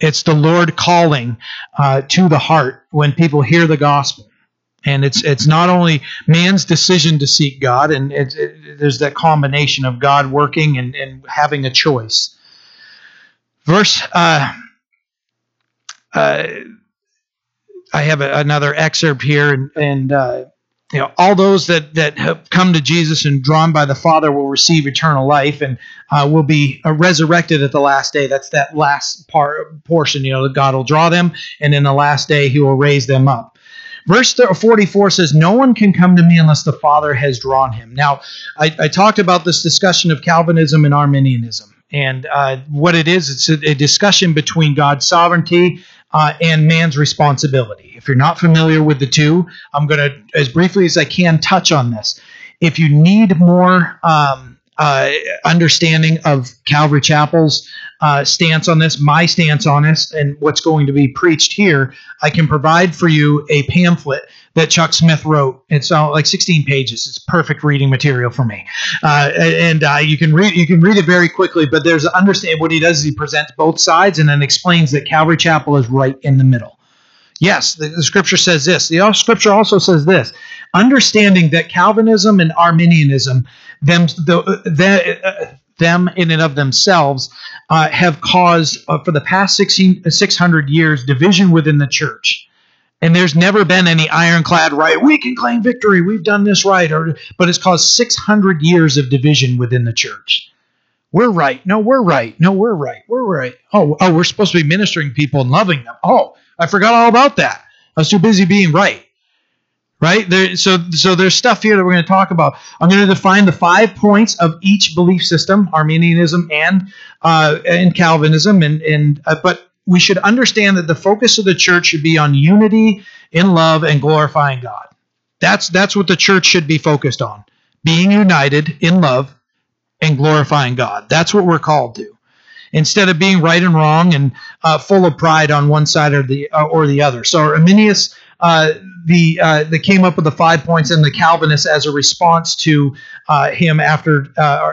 It's the Lord calling uh, to the heart when people hear the gospel. And it's it's not only man's decision to seek God, and it, there's that combination of God working and, and having a choice. Verse, uh, uh, I have a, another excerpt here, and, and uh, you know, all those that that have come to Jesus and drawn by the Father will receive eternal life and uh, will be uh, resurrected at the last day. That's that last part portion. You know, God will draw them, and in the last day He will raise them up. Verse 44 says, No one can come to me unless the Father has drawn him. Now, I, I talked about this discussion of Calvinism and Arminianism. And uh, what it is, it's a, a, discussion between God's sovereignty uh, and man's responsibility. If you're not familiar with the two, I'm going to, as briefly as I can, touch on this. If you need more um, uh, understanding of Calvary Chapel's uh, stance on this, my stance on this, and what's going to be preached here, I can provide for you a pamphlet that Chuck Smith wrote. It's uh, like 16 pages. It's perfect reading material for me, uh, and uh, you can read you can read it very quickly. But there's understand what he does is he presents both sides and then explains that Calvary Chapel is right in the middle. Yes, the, the scripture says this. The scripture also says this. Understanding that Calvinism and Arminianism, them, the, the, them in and of themselves, uh, have caused, uh, for the past 16, 600 years, division within the church. And there's never been any ironclad right. We can claim victory. We've done this right. Or, but it's caused 600 years of division within the church. We're right. No, we're right. No, we're right. We're right. Oh, oh, we're supposed to be ministering people and loving them. Oh, I forgot all about that. I was too busy being right. Right there, so so there's stuff here that we're going to talk about. I'm going to define the five points of each belief system, Arminianism and uh, and Calvinism, and and uh, but we should understand that the focus of the church should be on unity in love and glorifying God. That's that's what the church should be focused on: being united in love and glorifying God. That's what we're called to instead of being right and wrong and uh, full of pride on one side or the uh, or the other. So Arminius, uh, the uh, that came up with the five points, and the Calvinists, as a response to uh, him after uh,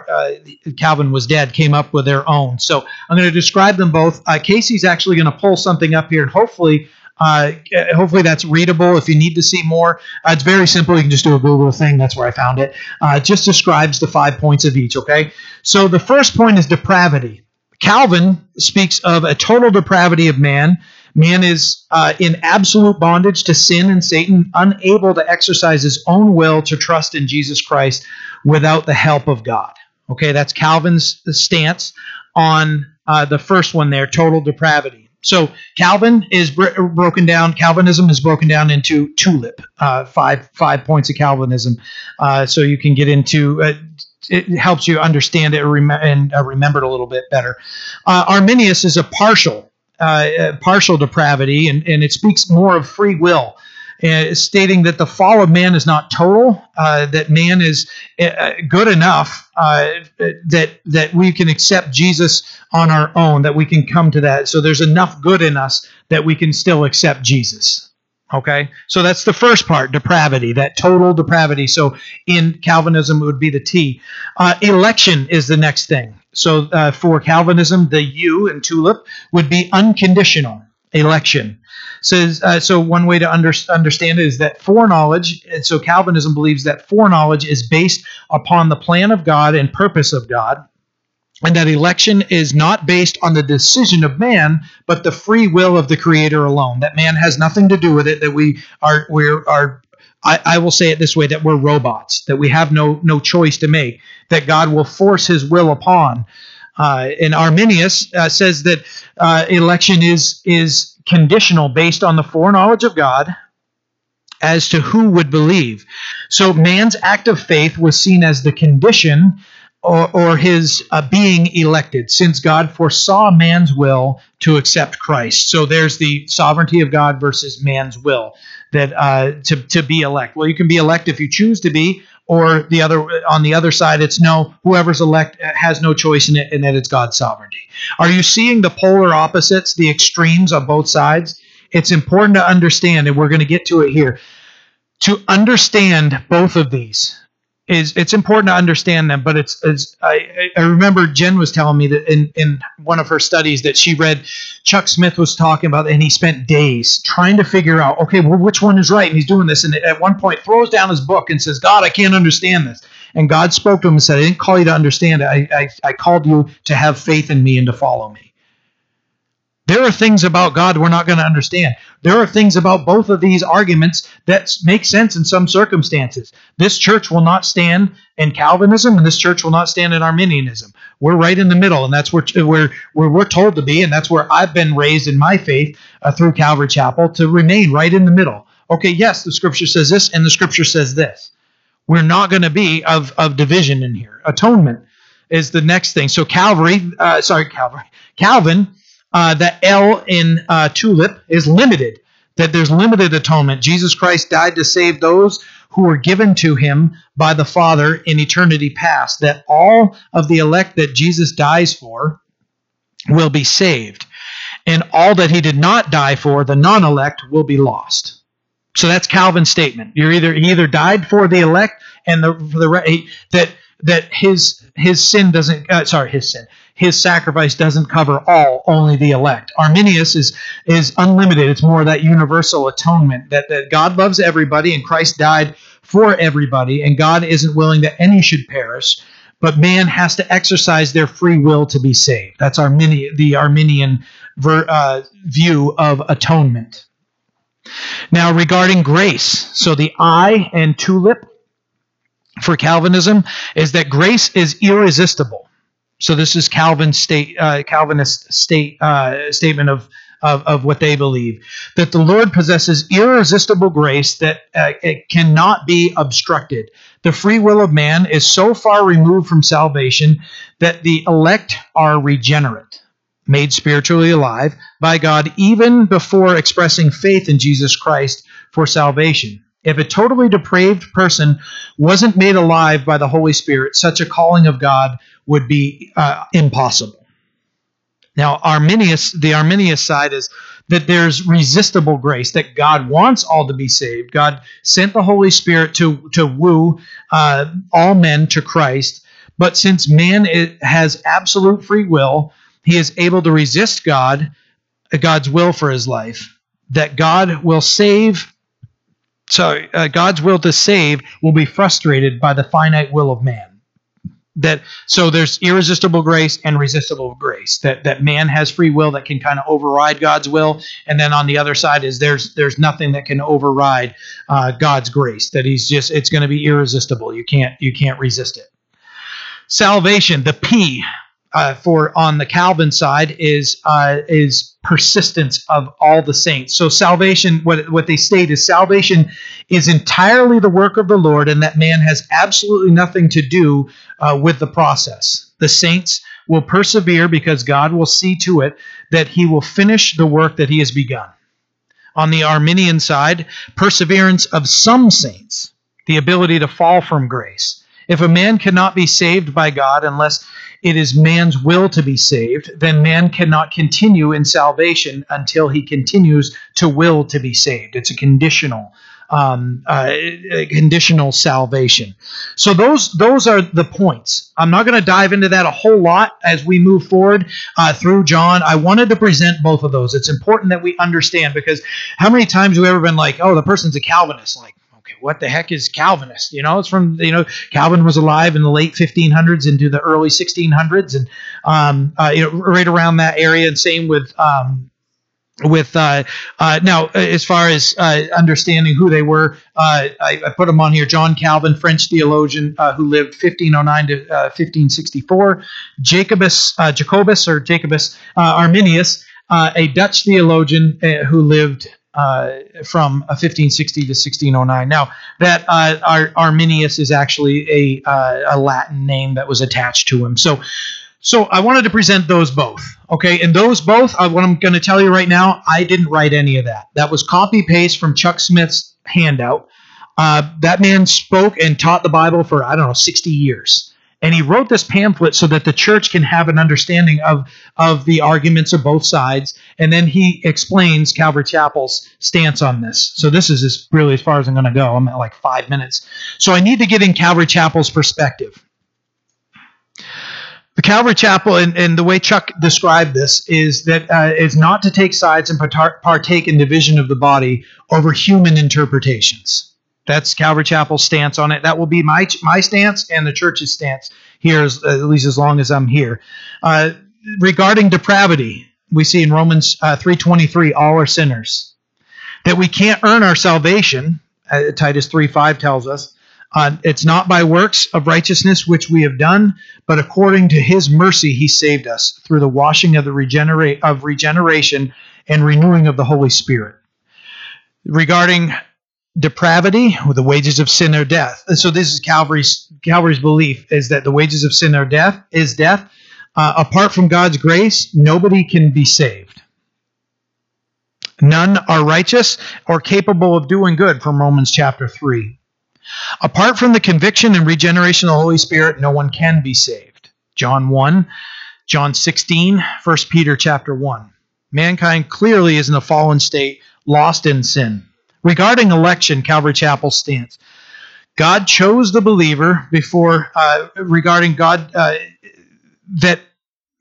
Calvin was dead, came up with their own. So I'm going to describe them both. Casey's actually going to pull something up here, and hopefully. Uh, hopefully that's readable. If you need to see more, uh, it's very simple. You can just do a Google thing. That's where I found it. Uh, it just describes the five points of each. Okay. So the first point is depravity. Calvin speaks of a total depravity of man. Man is uh, in absolute bondage to sin and Satan, unable to exercise his own will to trust in Jesus Christ without the help of God. Okay, that's Calvin's stance on uh, the first one there, total depravity. So Calvin is br- broken down. Calvinism is broken down into tulip, uh, five five points of Calvinism. Uh, so you can get into uh, it helps you understand it and uh, remember it a little bit better. Uh, Arminius is a partial, uh, partial depravity, and, and it speaks more of free will. Uh, stating that the fall of man is not total, uh, that man is uh, good enough that that we can accept Jesus on our own, that we can come to that. So there's enough good in us that we can still accept Jesus. Okay, so that's the first part, depravity, that total depravity. So in Calvinism, it would be the T. Uh, election is the next thing. So uh, for Calvinism, the U in tulip would be unconditional election. Says uh, so. One way to under, understand it is that foreknowledge. And so Calvinism believes that foreknowledge is based upon the plan of God and purpose of God, and that election is not based on the decision of man, but the free will of the Creator alone. That man has nothing to do with it. That we are we are. I, I will say it this way: that we're robots. That we have no no choice to make. That God will force His will upon. Uh, and Arminius uh, says that uh, election is is conditional based on the foreknowledge of God as to who would believe. So man's act of faith was seen as the condition or, or his uh, being elected, since God foresaw man's will to accept Christ. So there's the sovereignty of God versus man's will that uh, to to be elect. Well, you can be elect if you choose to be, or the other on the other side, it's no. Whoever's elect uh, has no choice in it, and that it's God's sovereignty. Are you seeing the polar opposites, the extremes on both sides? It's important to understand, and we're going to get to it here. To understand both of these, is it's important to understand them, but it's, it's I, I remember Jen was telling me that in, in one of her studies that she read Chuck Smith was talking about and he spent days trying to figure out okay well which one is right? And he's doing this and at one point throws down his book and says God I can't understand this. And God spoke to him and said I didn't call you to understand it. I, I, I called you to have faith in me and to follow me There are things about God we're not going to understand. There are things about both of these arguments that make sense in some circumstances. This church will not stand in Calvinism, and this church will not stand in Arminianism. We're right in the middle, and that's where, where, where we're told to be, and that's where I've been raised in my faith uh, through Calvary Chapel to remain right in the middle. Okay, yes, the scripture says this, and the scripture says this. We're not going to be of, of division in here. Atonement is the next thing. So Calvary, uh, sorry, Calvary, Calvin uh, that L in uh, tulip is limited, that there's limited atonement. Jesus Christ died to save those who were given to him by the Father in eternity past, that all of the elect that Jesus dies for will be saved, and all that he did not die for, the non elect, will be lost. So that's Calvin's statement. You're either he either died for the elect and the, the that that his his sin doesn't uh, sorry his sin his sacrifice doesn't cover all only the elect. Arminius is is unlimited. It's more that universal atonement that, that god loves everybody and christ died for everybody and god isn't willing that any should perish but man has to exercise their free will to be saved. That's arminian the arminian ver, uh, view of atonement. Now regarding grace so the eye and tulip for Calvinism is that grace is irresistible. So this is Calvin's state, uh, Calvinist state uh, statement of, of, of what they believe that the Lord possesses irresistible grace that uh, it cannot be obstructed. The free will of man is so far removed from salvation that the elect are regenerate, made spiritually alive by God even before expressing faith in Jesus Christ for salvation. If a totally depraved person wasn't made alive by the Holy Spirit, such a calling of God would be uh, impossible. Now, Arminius, the Arminius side is that there's resistible grace, that God wants all to be saved. God sent the Holy Spirit to, to woo uh, all men to Christ. But since man has absolute free will, he is able to resist God, God's will for his life. That God will save so uh, God's will to save will be frustrated by the finite will of man. That so there's irresistible grace and resistible grace. That that man has free will that can kind of override God's will, and then on the other side is there's there's nothing that can override uh, God's grace. That he's just it's going to be irresistible. You can't you can't resist it. Salvation, the P uh, for on the Calvin side is uh, is persistence of all the saints. So salvation, what what they state is salvation is entirely the work of the Lord, and that man has absolutely nothing to do uh, with the process. The saints will persevere because God will see to it that He will finish the work that He has begun. On the Arminian side, perseverance of some saints, the ability to fall from grace. If a man cannot be saved by God unless it is man's will to be saved, then man cannot continue in salvation until he continues to will to be saved. It's a conditional. Um, uh, conditional salvation. So those those are the points. I'm not going to dive into that a whole lot as we move forward uh, through John. I wanted to present both of those. It's important that we understand because how many times have we ever been like, oh, the person's a Calvinist? Like, what the heck is Calvinist? You know, it's from you know Calvin was alive in the late 1500s into the early 1600s, and um, uh, you know, right around that area. And same with um, with uh, uh, now as far as uh, understanding who they were, uh, I, I, put them on here. John Calvin, French theologian uh, who lived 1509 to 1564. Jacobus, Jacobus or Jacobus Arminius, a Dutch theologian who lived uh, from 1560 to 1609. Now, that uh, Ar- Arminius is actually a, uh, a Latin name that was attached to him. So, so I wanted to present those both. Okay, and those both, uh, what I'm going to tell you right now, I didn't write any of that. That was copy paste from Chuck Smith's handout. Uh, that man spoke and taught the Bible for I don't know 60 years. And he wrote this pamphlet so that the church can have an understanding of, of the arguments of both sides. And then he explains Calvary Chapel's stance on this. So this is as really as far as I'm going to go. I'm at like five minutes. So I need to get in Calvary Chapel's perspective. The Calvary Chapel, and, and the way Chuck described this, is that uh, not to take sides and partake in division of the body over human interpretations. That's Calvary Chapel's stance on it. That will be my my stance and the church's stance here, as, at least as long as I'm here. Uh, regarding depravity, we see in Romans uh, 3.23, all are sinners. That we can't earn our salvation, uh, Titus 3.5 tells us. Uh, it's not by works of righteousness which we have done, but according to his mercy he saved us through the washing of the regenerate of regeneration and renewing of the Holy Spirit. Regarding depravity, with the wages of sin are death. And so this is Calvary's Calvary's belief is that the wages of sin are death is death. Uh, apart from God's grace, nobody can be saved. None are righteous or capable of doing good from Romans chapter 3. Apart from the conviction and regeneration of the Holy Spirit, no one can be saved. John 1, John 16, 1 Peter chapter 1. Mankind clearly is in a fallen state, lost in sin. Regarding election, Calvary Chapel stance. God chose the believer before, uh, regarding God, uh, that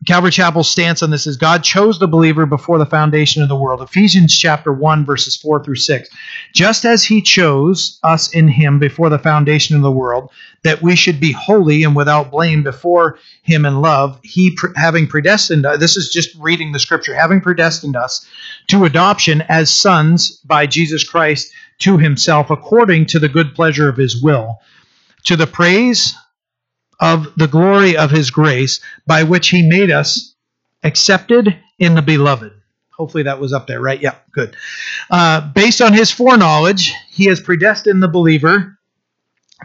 Calvary Chapel's stance on this is God chose the believer before the foundation of the world. Ephesians chapter 1 verses 4 through 6. Just as he chose us in him before the foundation of the world that we should be holy and without blame before him in love, he having predestined this is just reading the scripture, having predestined us to adoption as sons by Jesus Christ to himself according to the good pleasure of his will, to the praise of the glory of his grace by which he made us accepted in the beloved. Hopefully that was up there, right? Yeah, good. Uh, based on his foreknowledge, he has predestined the believer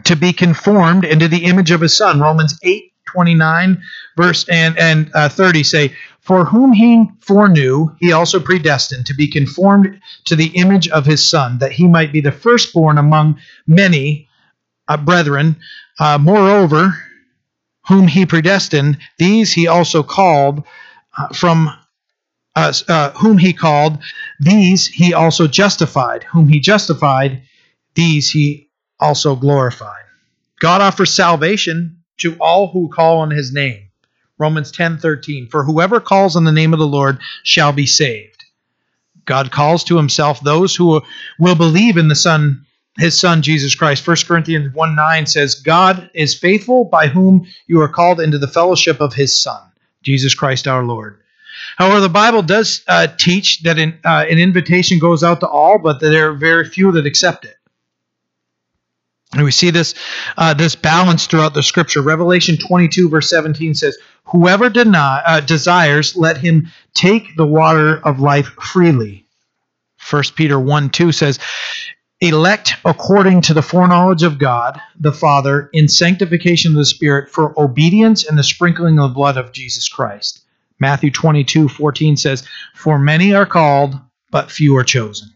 to be conformed into the image of his son. Romans 8, 29, verse and, and uh, 30 say, For whom he foreknew, he also predestined to be conformed to the image of his son, that he might be the firstborn among many uh, brethren. Uh, moreover, whom he predestined, these he also called uh, from uh, uh, whom he called, these he also justified. Whom he justified, these he also glorified. God offers salvation to all who call on his name. Romans 10:13 For whoever calls on the name of the Lord shall be saved. God calls to himself those who will believe in the Son his son Jesus Christ. 1 Corinthians 1 9 says, God is faithful by whom you are called into the fellowship of his son, Jesus Christ our Lord. However, the Bible does uh, teach that an, uh, an invitation goes out to all, but there are very few that accept it. And we see this uh, this balance throughout the Scripture. Revelation 22 verse 17 says, "Whoever deny, uh, desires, let him take the water of life freely." 1 Peter 1 2 says, elect according to the foreknowledge of God the Father in sanctification of the Spirit for obedience and the sprinkling of the blood of Jesus Christ. Matthew 22 14 says, For many are called, but few are chosen.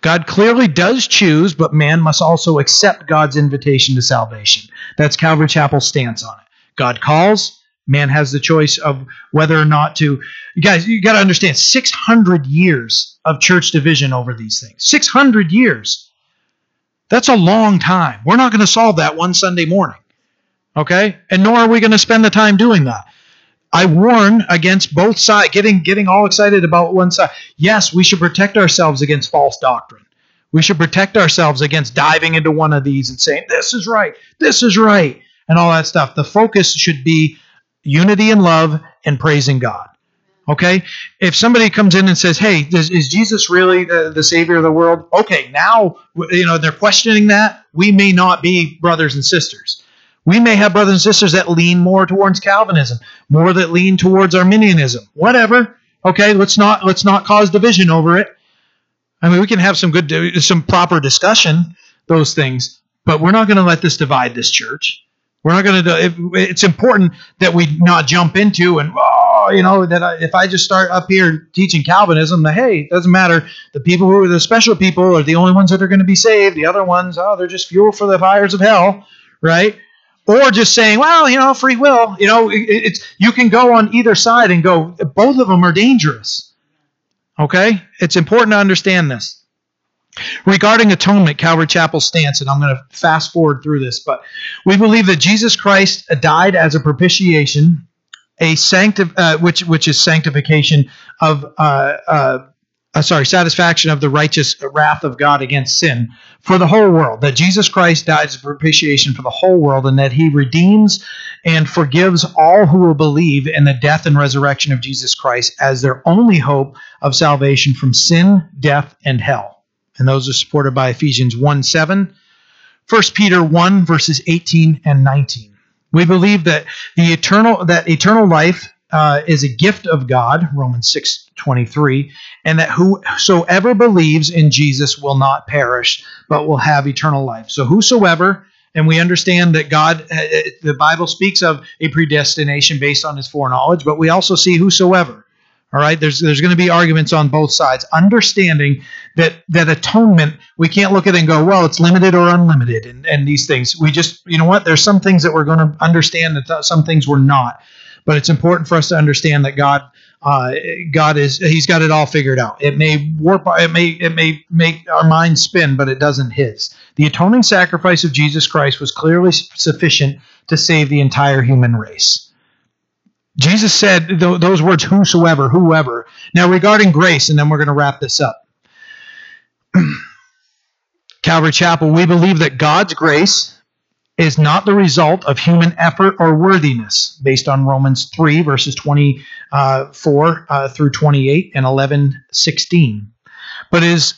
God clearly does choose, but man must also accept God's invitation to salvation. That's Calvary Chapel's stance on it. God calls, man has the choice of whether or not to. You guys, you got to understand 600 years of church division over these things. 600 years. That's a long time. We're not going to solve that one Sunday morning. Okay? And nor are we going to spend the time doing that. I warn against both sides getting getting all excited about one side. Yes, we should protect ourselves against false doctrine. We should protect ourselves against diving into one of these and saying this is right, this is right, and all that stuff. The focus should be unity and love and praising God. Okay? If somebody comes in and says, hey, is, is Jesus really the, the, Savior of the world? Okay, now, you know, they're questioning that. We may not be brothers and sisters. We may have brothers and sisters that lean more towards Calvinism, more that lean towards Arminianism, whatever. Okay, let's not let's not cause division over it. I mean, we can have some good, some proper discussion, those things, but we're not going to let this divide this church. We're not going to do. It, it's important that we not jump into and oh, you know that I, if I just start up here teaching Calvinism, that hey, it doesn't matter. The people who are the special people are the only ones that are going to be saved. The other ones, oh, they're just fuel for the fires of hell, right? Or just saying, well, you know, free will. You know, it, it's you can go on either side and go. Both of them are dangerous. Okay, it's important to understand this. Regarding atonement, Calvary Chapel stance, and I'm going to fast forward through this, but we believe that Jesus Christ died as a propitiation, a sancti- uh, which which is sanctification of uh, uh, uh, sorry, satisfaction of the righteous wrath of God against sin for the whole world. That Jesus Christ died as a propitiation for the whole world, and that He redeems and forgives all who will believe in the death and resurrection of Jesus Christ as their only hope of salvation from sin, death, and hell. And those are supported by Ephesians 1 7, 1 Peter 1, verses 18 and 19. We believe that the eternal that eternal life uh, is a gift of God, Romans 6 23, and that whosoever believes in Jesus will not perish, but will have eternal life. So, whosoever, and we understand that God, uh, uh, the Bible speaks of a predestination based on his foreknowledge, but we also see whosoever. All right, there's there's going to be arguments on both sides. Understanding that that atonement, we can't look at it and go, well, it's limited or unlimited, and, and these things. We just, you know what? There's some things that we're going to understand that some things we're not. But it's important for us to understand that God, uh, God is He's got it all figured out. It may warp, it may it may make our minds spin, but it doesn't His. The atoning sacrifice of Jesus Christ was clearly sufficient to save the entire human race. Jesus said th- those words, whosoever, whoever. Now, regarding grace, and then we're going to wrap this up. Calvary Chapel, we believe that God's grace is not the result of human effort or worthiness, based on Romans 3, verses 24 uh, through 28 and 11, 16, but is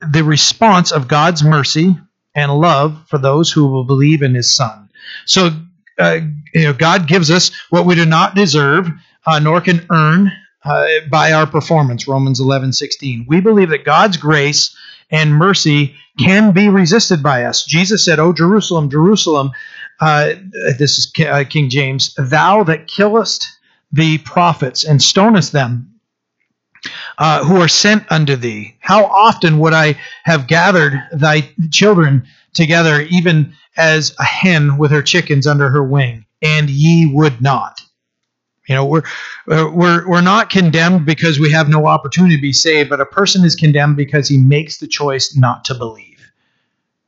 the response of God's mercy and love for those who will believe in his Son. So, uh, you know, God gives us what we do not deserve, uh, nor can earn uh, by our performance, Romans 11, 16. We believe that God's grace and mercy can be resisted by us. Jesus said, "Oh Jerusalem, Jerusalem," uh, this is uh, King James, "Thou that killest the prophets and stonest them." Uh, who are sent unto thee. How often would I have gathered thy children together, even as a hen with her chickens under her wing, and ye would not? You know, we're uh, we're we're not condemned because we have no opportunity to be saved, but a person is condemned because he makes the choice not to believe.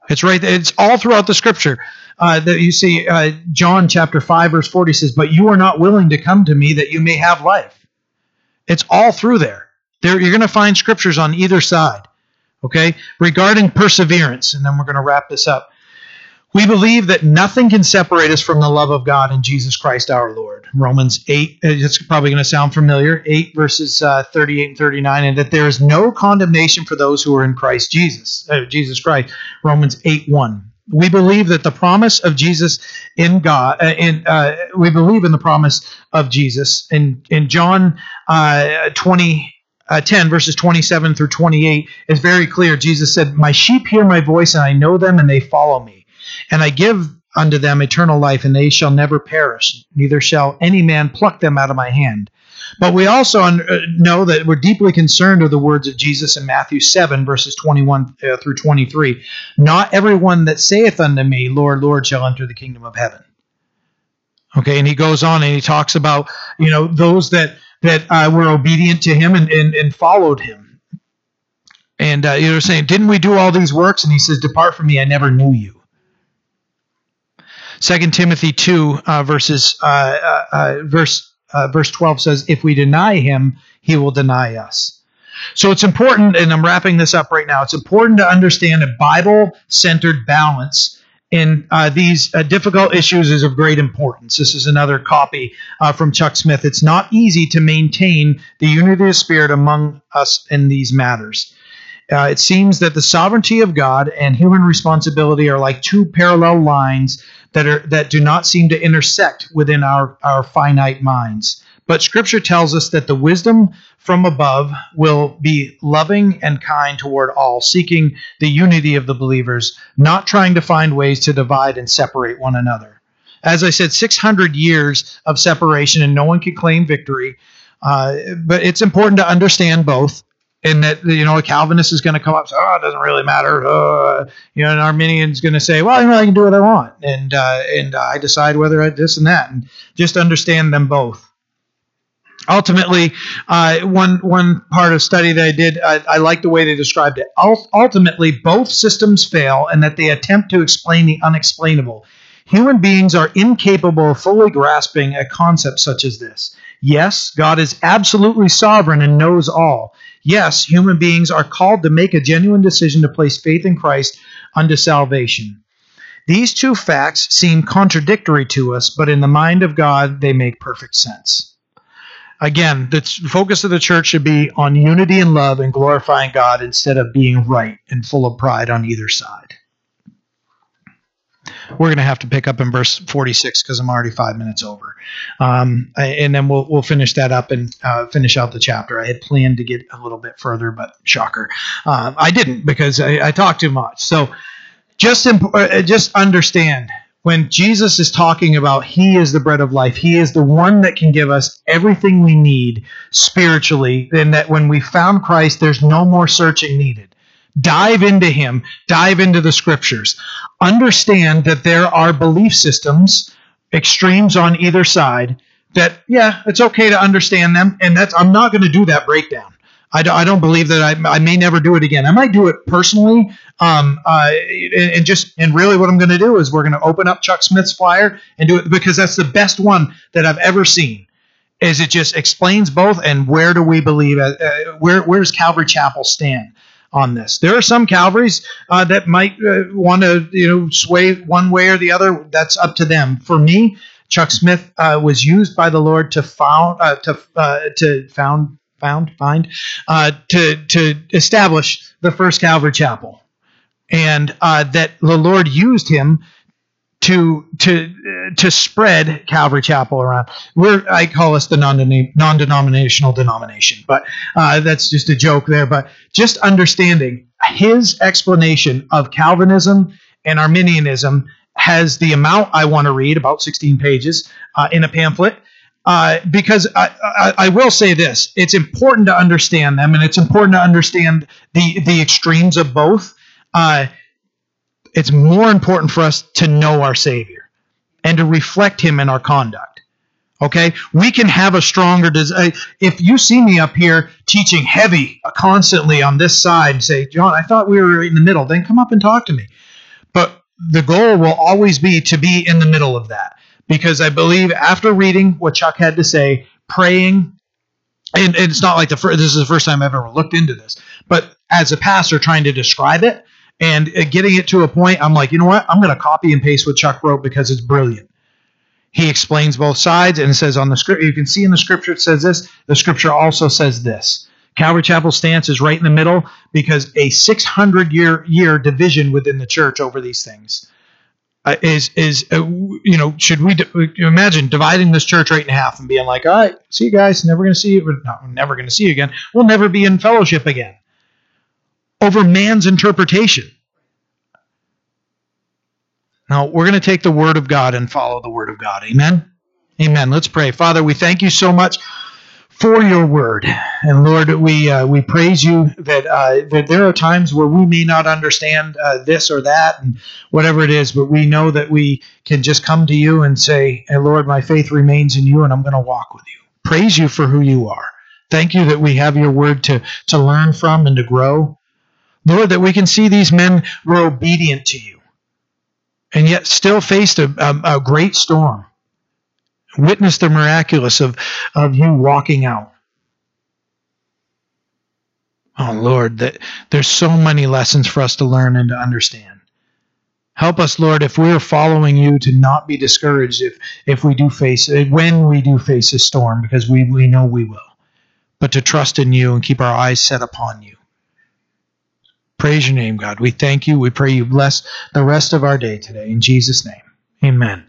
It's right. It's all throughout the scripture uh, that you see. Uh, John chapter five verse forty says, "But you are not willing to come to me that you may have life." It's all through there. There, you're going to find scriptures on either side. Okay, regarding perseverance, and then we're going to wrap this up. We believe that nothing can separate us from the love of God in Jesus Christ our Lord. Romans 8, uh, it's probably going to sound familiar, 8 verses uh, 38 and 39, and that there is no condemnation for those who are in Christ Jesus, uh, Jesus Christ. Romans 8 1. We believe that the promise of Jesus in God, uh, in, uh, we believe in the promise of Jesus. In, in John uh, 20, uh, 10 verses 27 through 28 is very clear jesus said my sheep hear my voice and i know them and they follow me and I give unto them eternal life, and they shall never perish, neither shall any man pluck them out of my hand. But we also uh, know that we're deeply concerned of the words of Jesus in Matthew 7, verses 21 uh, through 23. Not everyone that saith unto me, Lord, Lord, shall enter the kingdom of heaven. Okay, and he goes on and he talks about, you know, those that that uh, were obedient to him and, and, and followed him. And uh, you know, saying, didn't we do all these works? And he says, depart from me, I never knew you. Second Timothy two uh, verses uh, uh, uh verse verse twelve says, "If we deny him, he will deny us." So it's important, and I'm wrapping this up right now. It's important to understand a Bible-centered balance in uh, these uh, difficult issues is of great importance. This is another copy uh, from Chuck Smith. It's not easy to maintain the unity of spirit among us in these matters. Uh, it seems that the sovereignty of God and human responsibility are like two parallel lines that are that do not seem to intersect within our, our finite minds. But scripture tells us that the wisdom from above will be loving and kind toward all, seeking the unity of the believers, not trying to find ways to divide and separate one another. As I said, 600 years of separation, and no one can claim victory. Uh, but it's important to understand both and that you know a Calvinist is going to come up and say, "Oh, it doesn't really matter." Uh, you know, an Arminian is going to say, "Well, you know, I can do what I want, and uh, and uh, I decide whether I this and that," and just understand them both. Ultimately, uh, one one part of study that I did, I, I like the way they described it. Ultimately, both systems fail, and that they attempt to explain the unexplainable. Human beings are incapable of fully grasping a concept such as this. Yes, God is absolutely sovereign and knows all. Yes, human beings are called to make a genuine decision to place faith in Christ unto salvation. These two facts seem contradictory to us, but in the mind of God, they make perfect sense. Again, the focus of the church should be on unity and love and glorifying God instead of being right and full of pride on either side. We're going to have to pick up in verse 46 because I'm already five minutes over. Um, and then we'll, we'll finish that up and uh, finish out the chapter. I had planned to get a little bit further, but shocker. Uh, I didn't because I, I talked too much. So just, imp- uh, just understand when Jesus is talking about He is the bread of life, He is the one that can give us everything we need spiritually, and that when we found Christ, there's no more searching needed. Dive into Him, dive into the scriptures. Understand that there are belief systems, extremes on either side, that, yeah, it's okay to understand them, and that's, I'm not going to do that breakdown. I don't, I don't believe that I, I may never do it again. I might do it personally, um, uh, and, just and really what I'm going to do is we're going to open up Chuck Smith's flyer and do it because that's the best one that I've ever seen. Is it just explains both and where do we believe? Uh, uh, where where does Calvary Chapel stand on this? There are some Calvaries uh, that might uh, want to you know sway one way or the other. That's up to them. For me, Chuck Smith uh, was used by the Lord to found to to found found find uh, to to establish the first Calvary Chapel, and uh, that the Lord used him to to to spread Calvary Chapel around. We're I call us the non non-denominational denomination, but uh, that's just a joke there. But just understanding his explanation of Calvinism and Arminianism has the amount I want to read, about 16 pages, uh, in a pamphlet uh, because I, I, I, will say this: it's important to understand them, and it's important to understand the the extremes of both. Uh, it's more important for us to know our Savior and to reflect Him in our conduct. Okay, we can have a stronger. Des- if you see me up here teaching heavy constantly on this side, say, John, I thought we were in the middle. Then come up and talk to me. But the goal will always be to be in the middle of that because I believe after reading what Chuck had to say, praying, and, and it's not like the first, this is the first time I've ever looked into this, but as a pastor trying to describe it and uh, getting it to a point, I'm like, you know what? I'm going to copy and paste what Chuck wrote because it's brilliant. He explains both sides and it says on the script, you can see in the scripture it says this. The scripture also says this. Calvary Chapel stance is right in the middle because a 600 year year division within the church over these things uh, is is uh, you know should we imagine dividing this church right in half and being like all right see you guys never going to see you we're not, never going to see you again. We'll never be in fellowship again. Over man's interpretation. Now we're going to take the word of god and follow the word of god. Amen? Amen. Let's pray. Father we thank you so much for your word. And Lord, we uh, we praise you that uh, that there are times where we may not understand uh, this or that and whatever it is, but we know that we can just come to you and say, hey, Lord, my faith remains in you, and I'm going to walk with you. Praise you for who you are. Thank you that we have your word to to learn from and to grow. Lord, that we can see these men were obedient to you, and yet still faced a, a, a great storm Witness the miraculous of, of you walking out. Oh Lord, that there's so many lessons for us to learn and to understand. Help us, Lord, if we are following you, to not be discouraged if if we do face when we do face a storm, because we, we know we will. But to trust in you and keep our eyes set upon you. Praise your name, God. We thank you. We pray you bless the rest of our day today. In Jesus' name. Amen.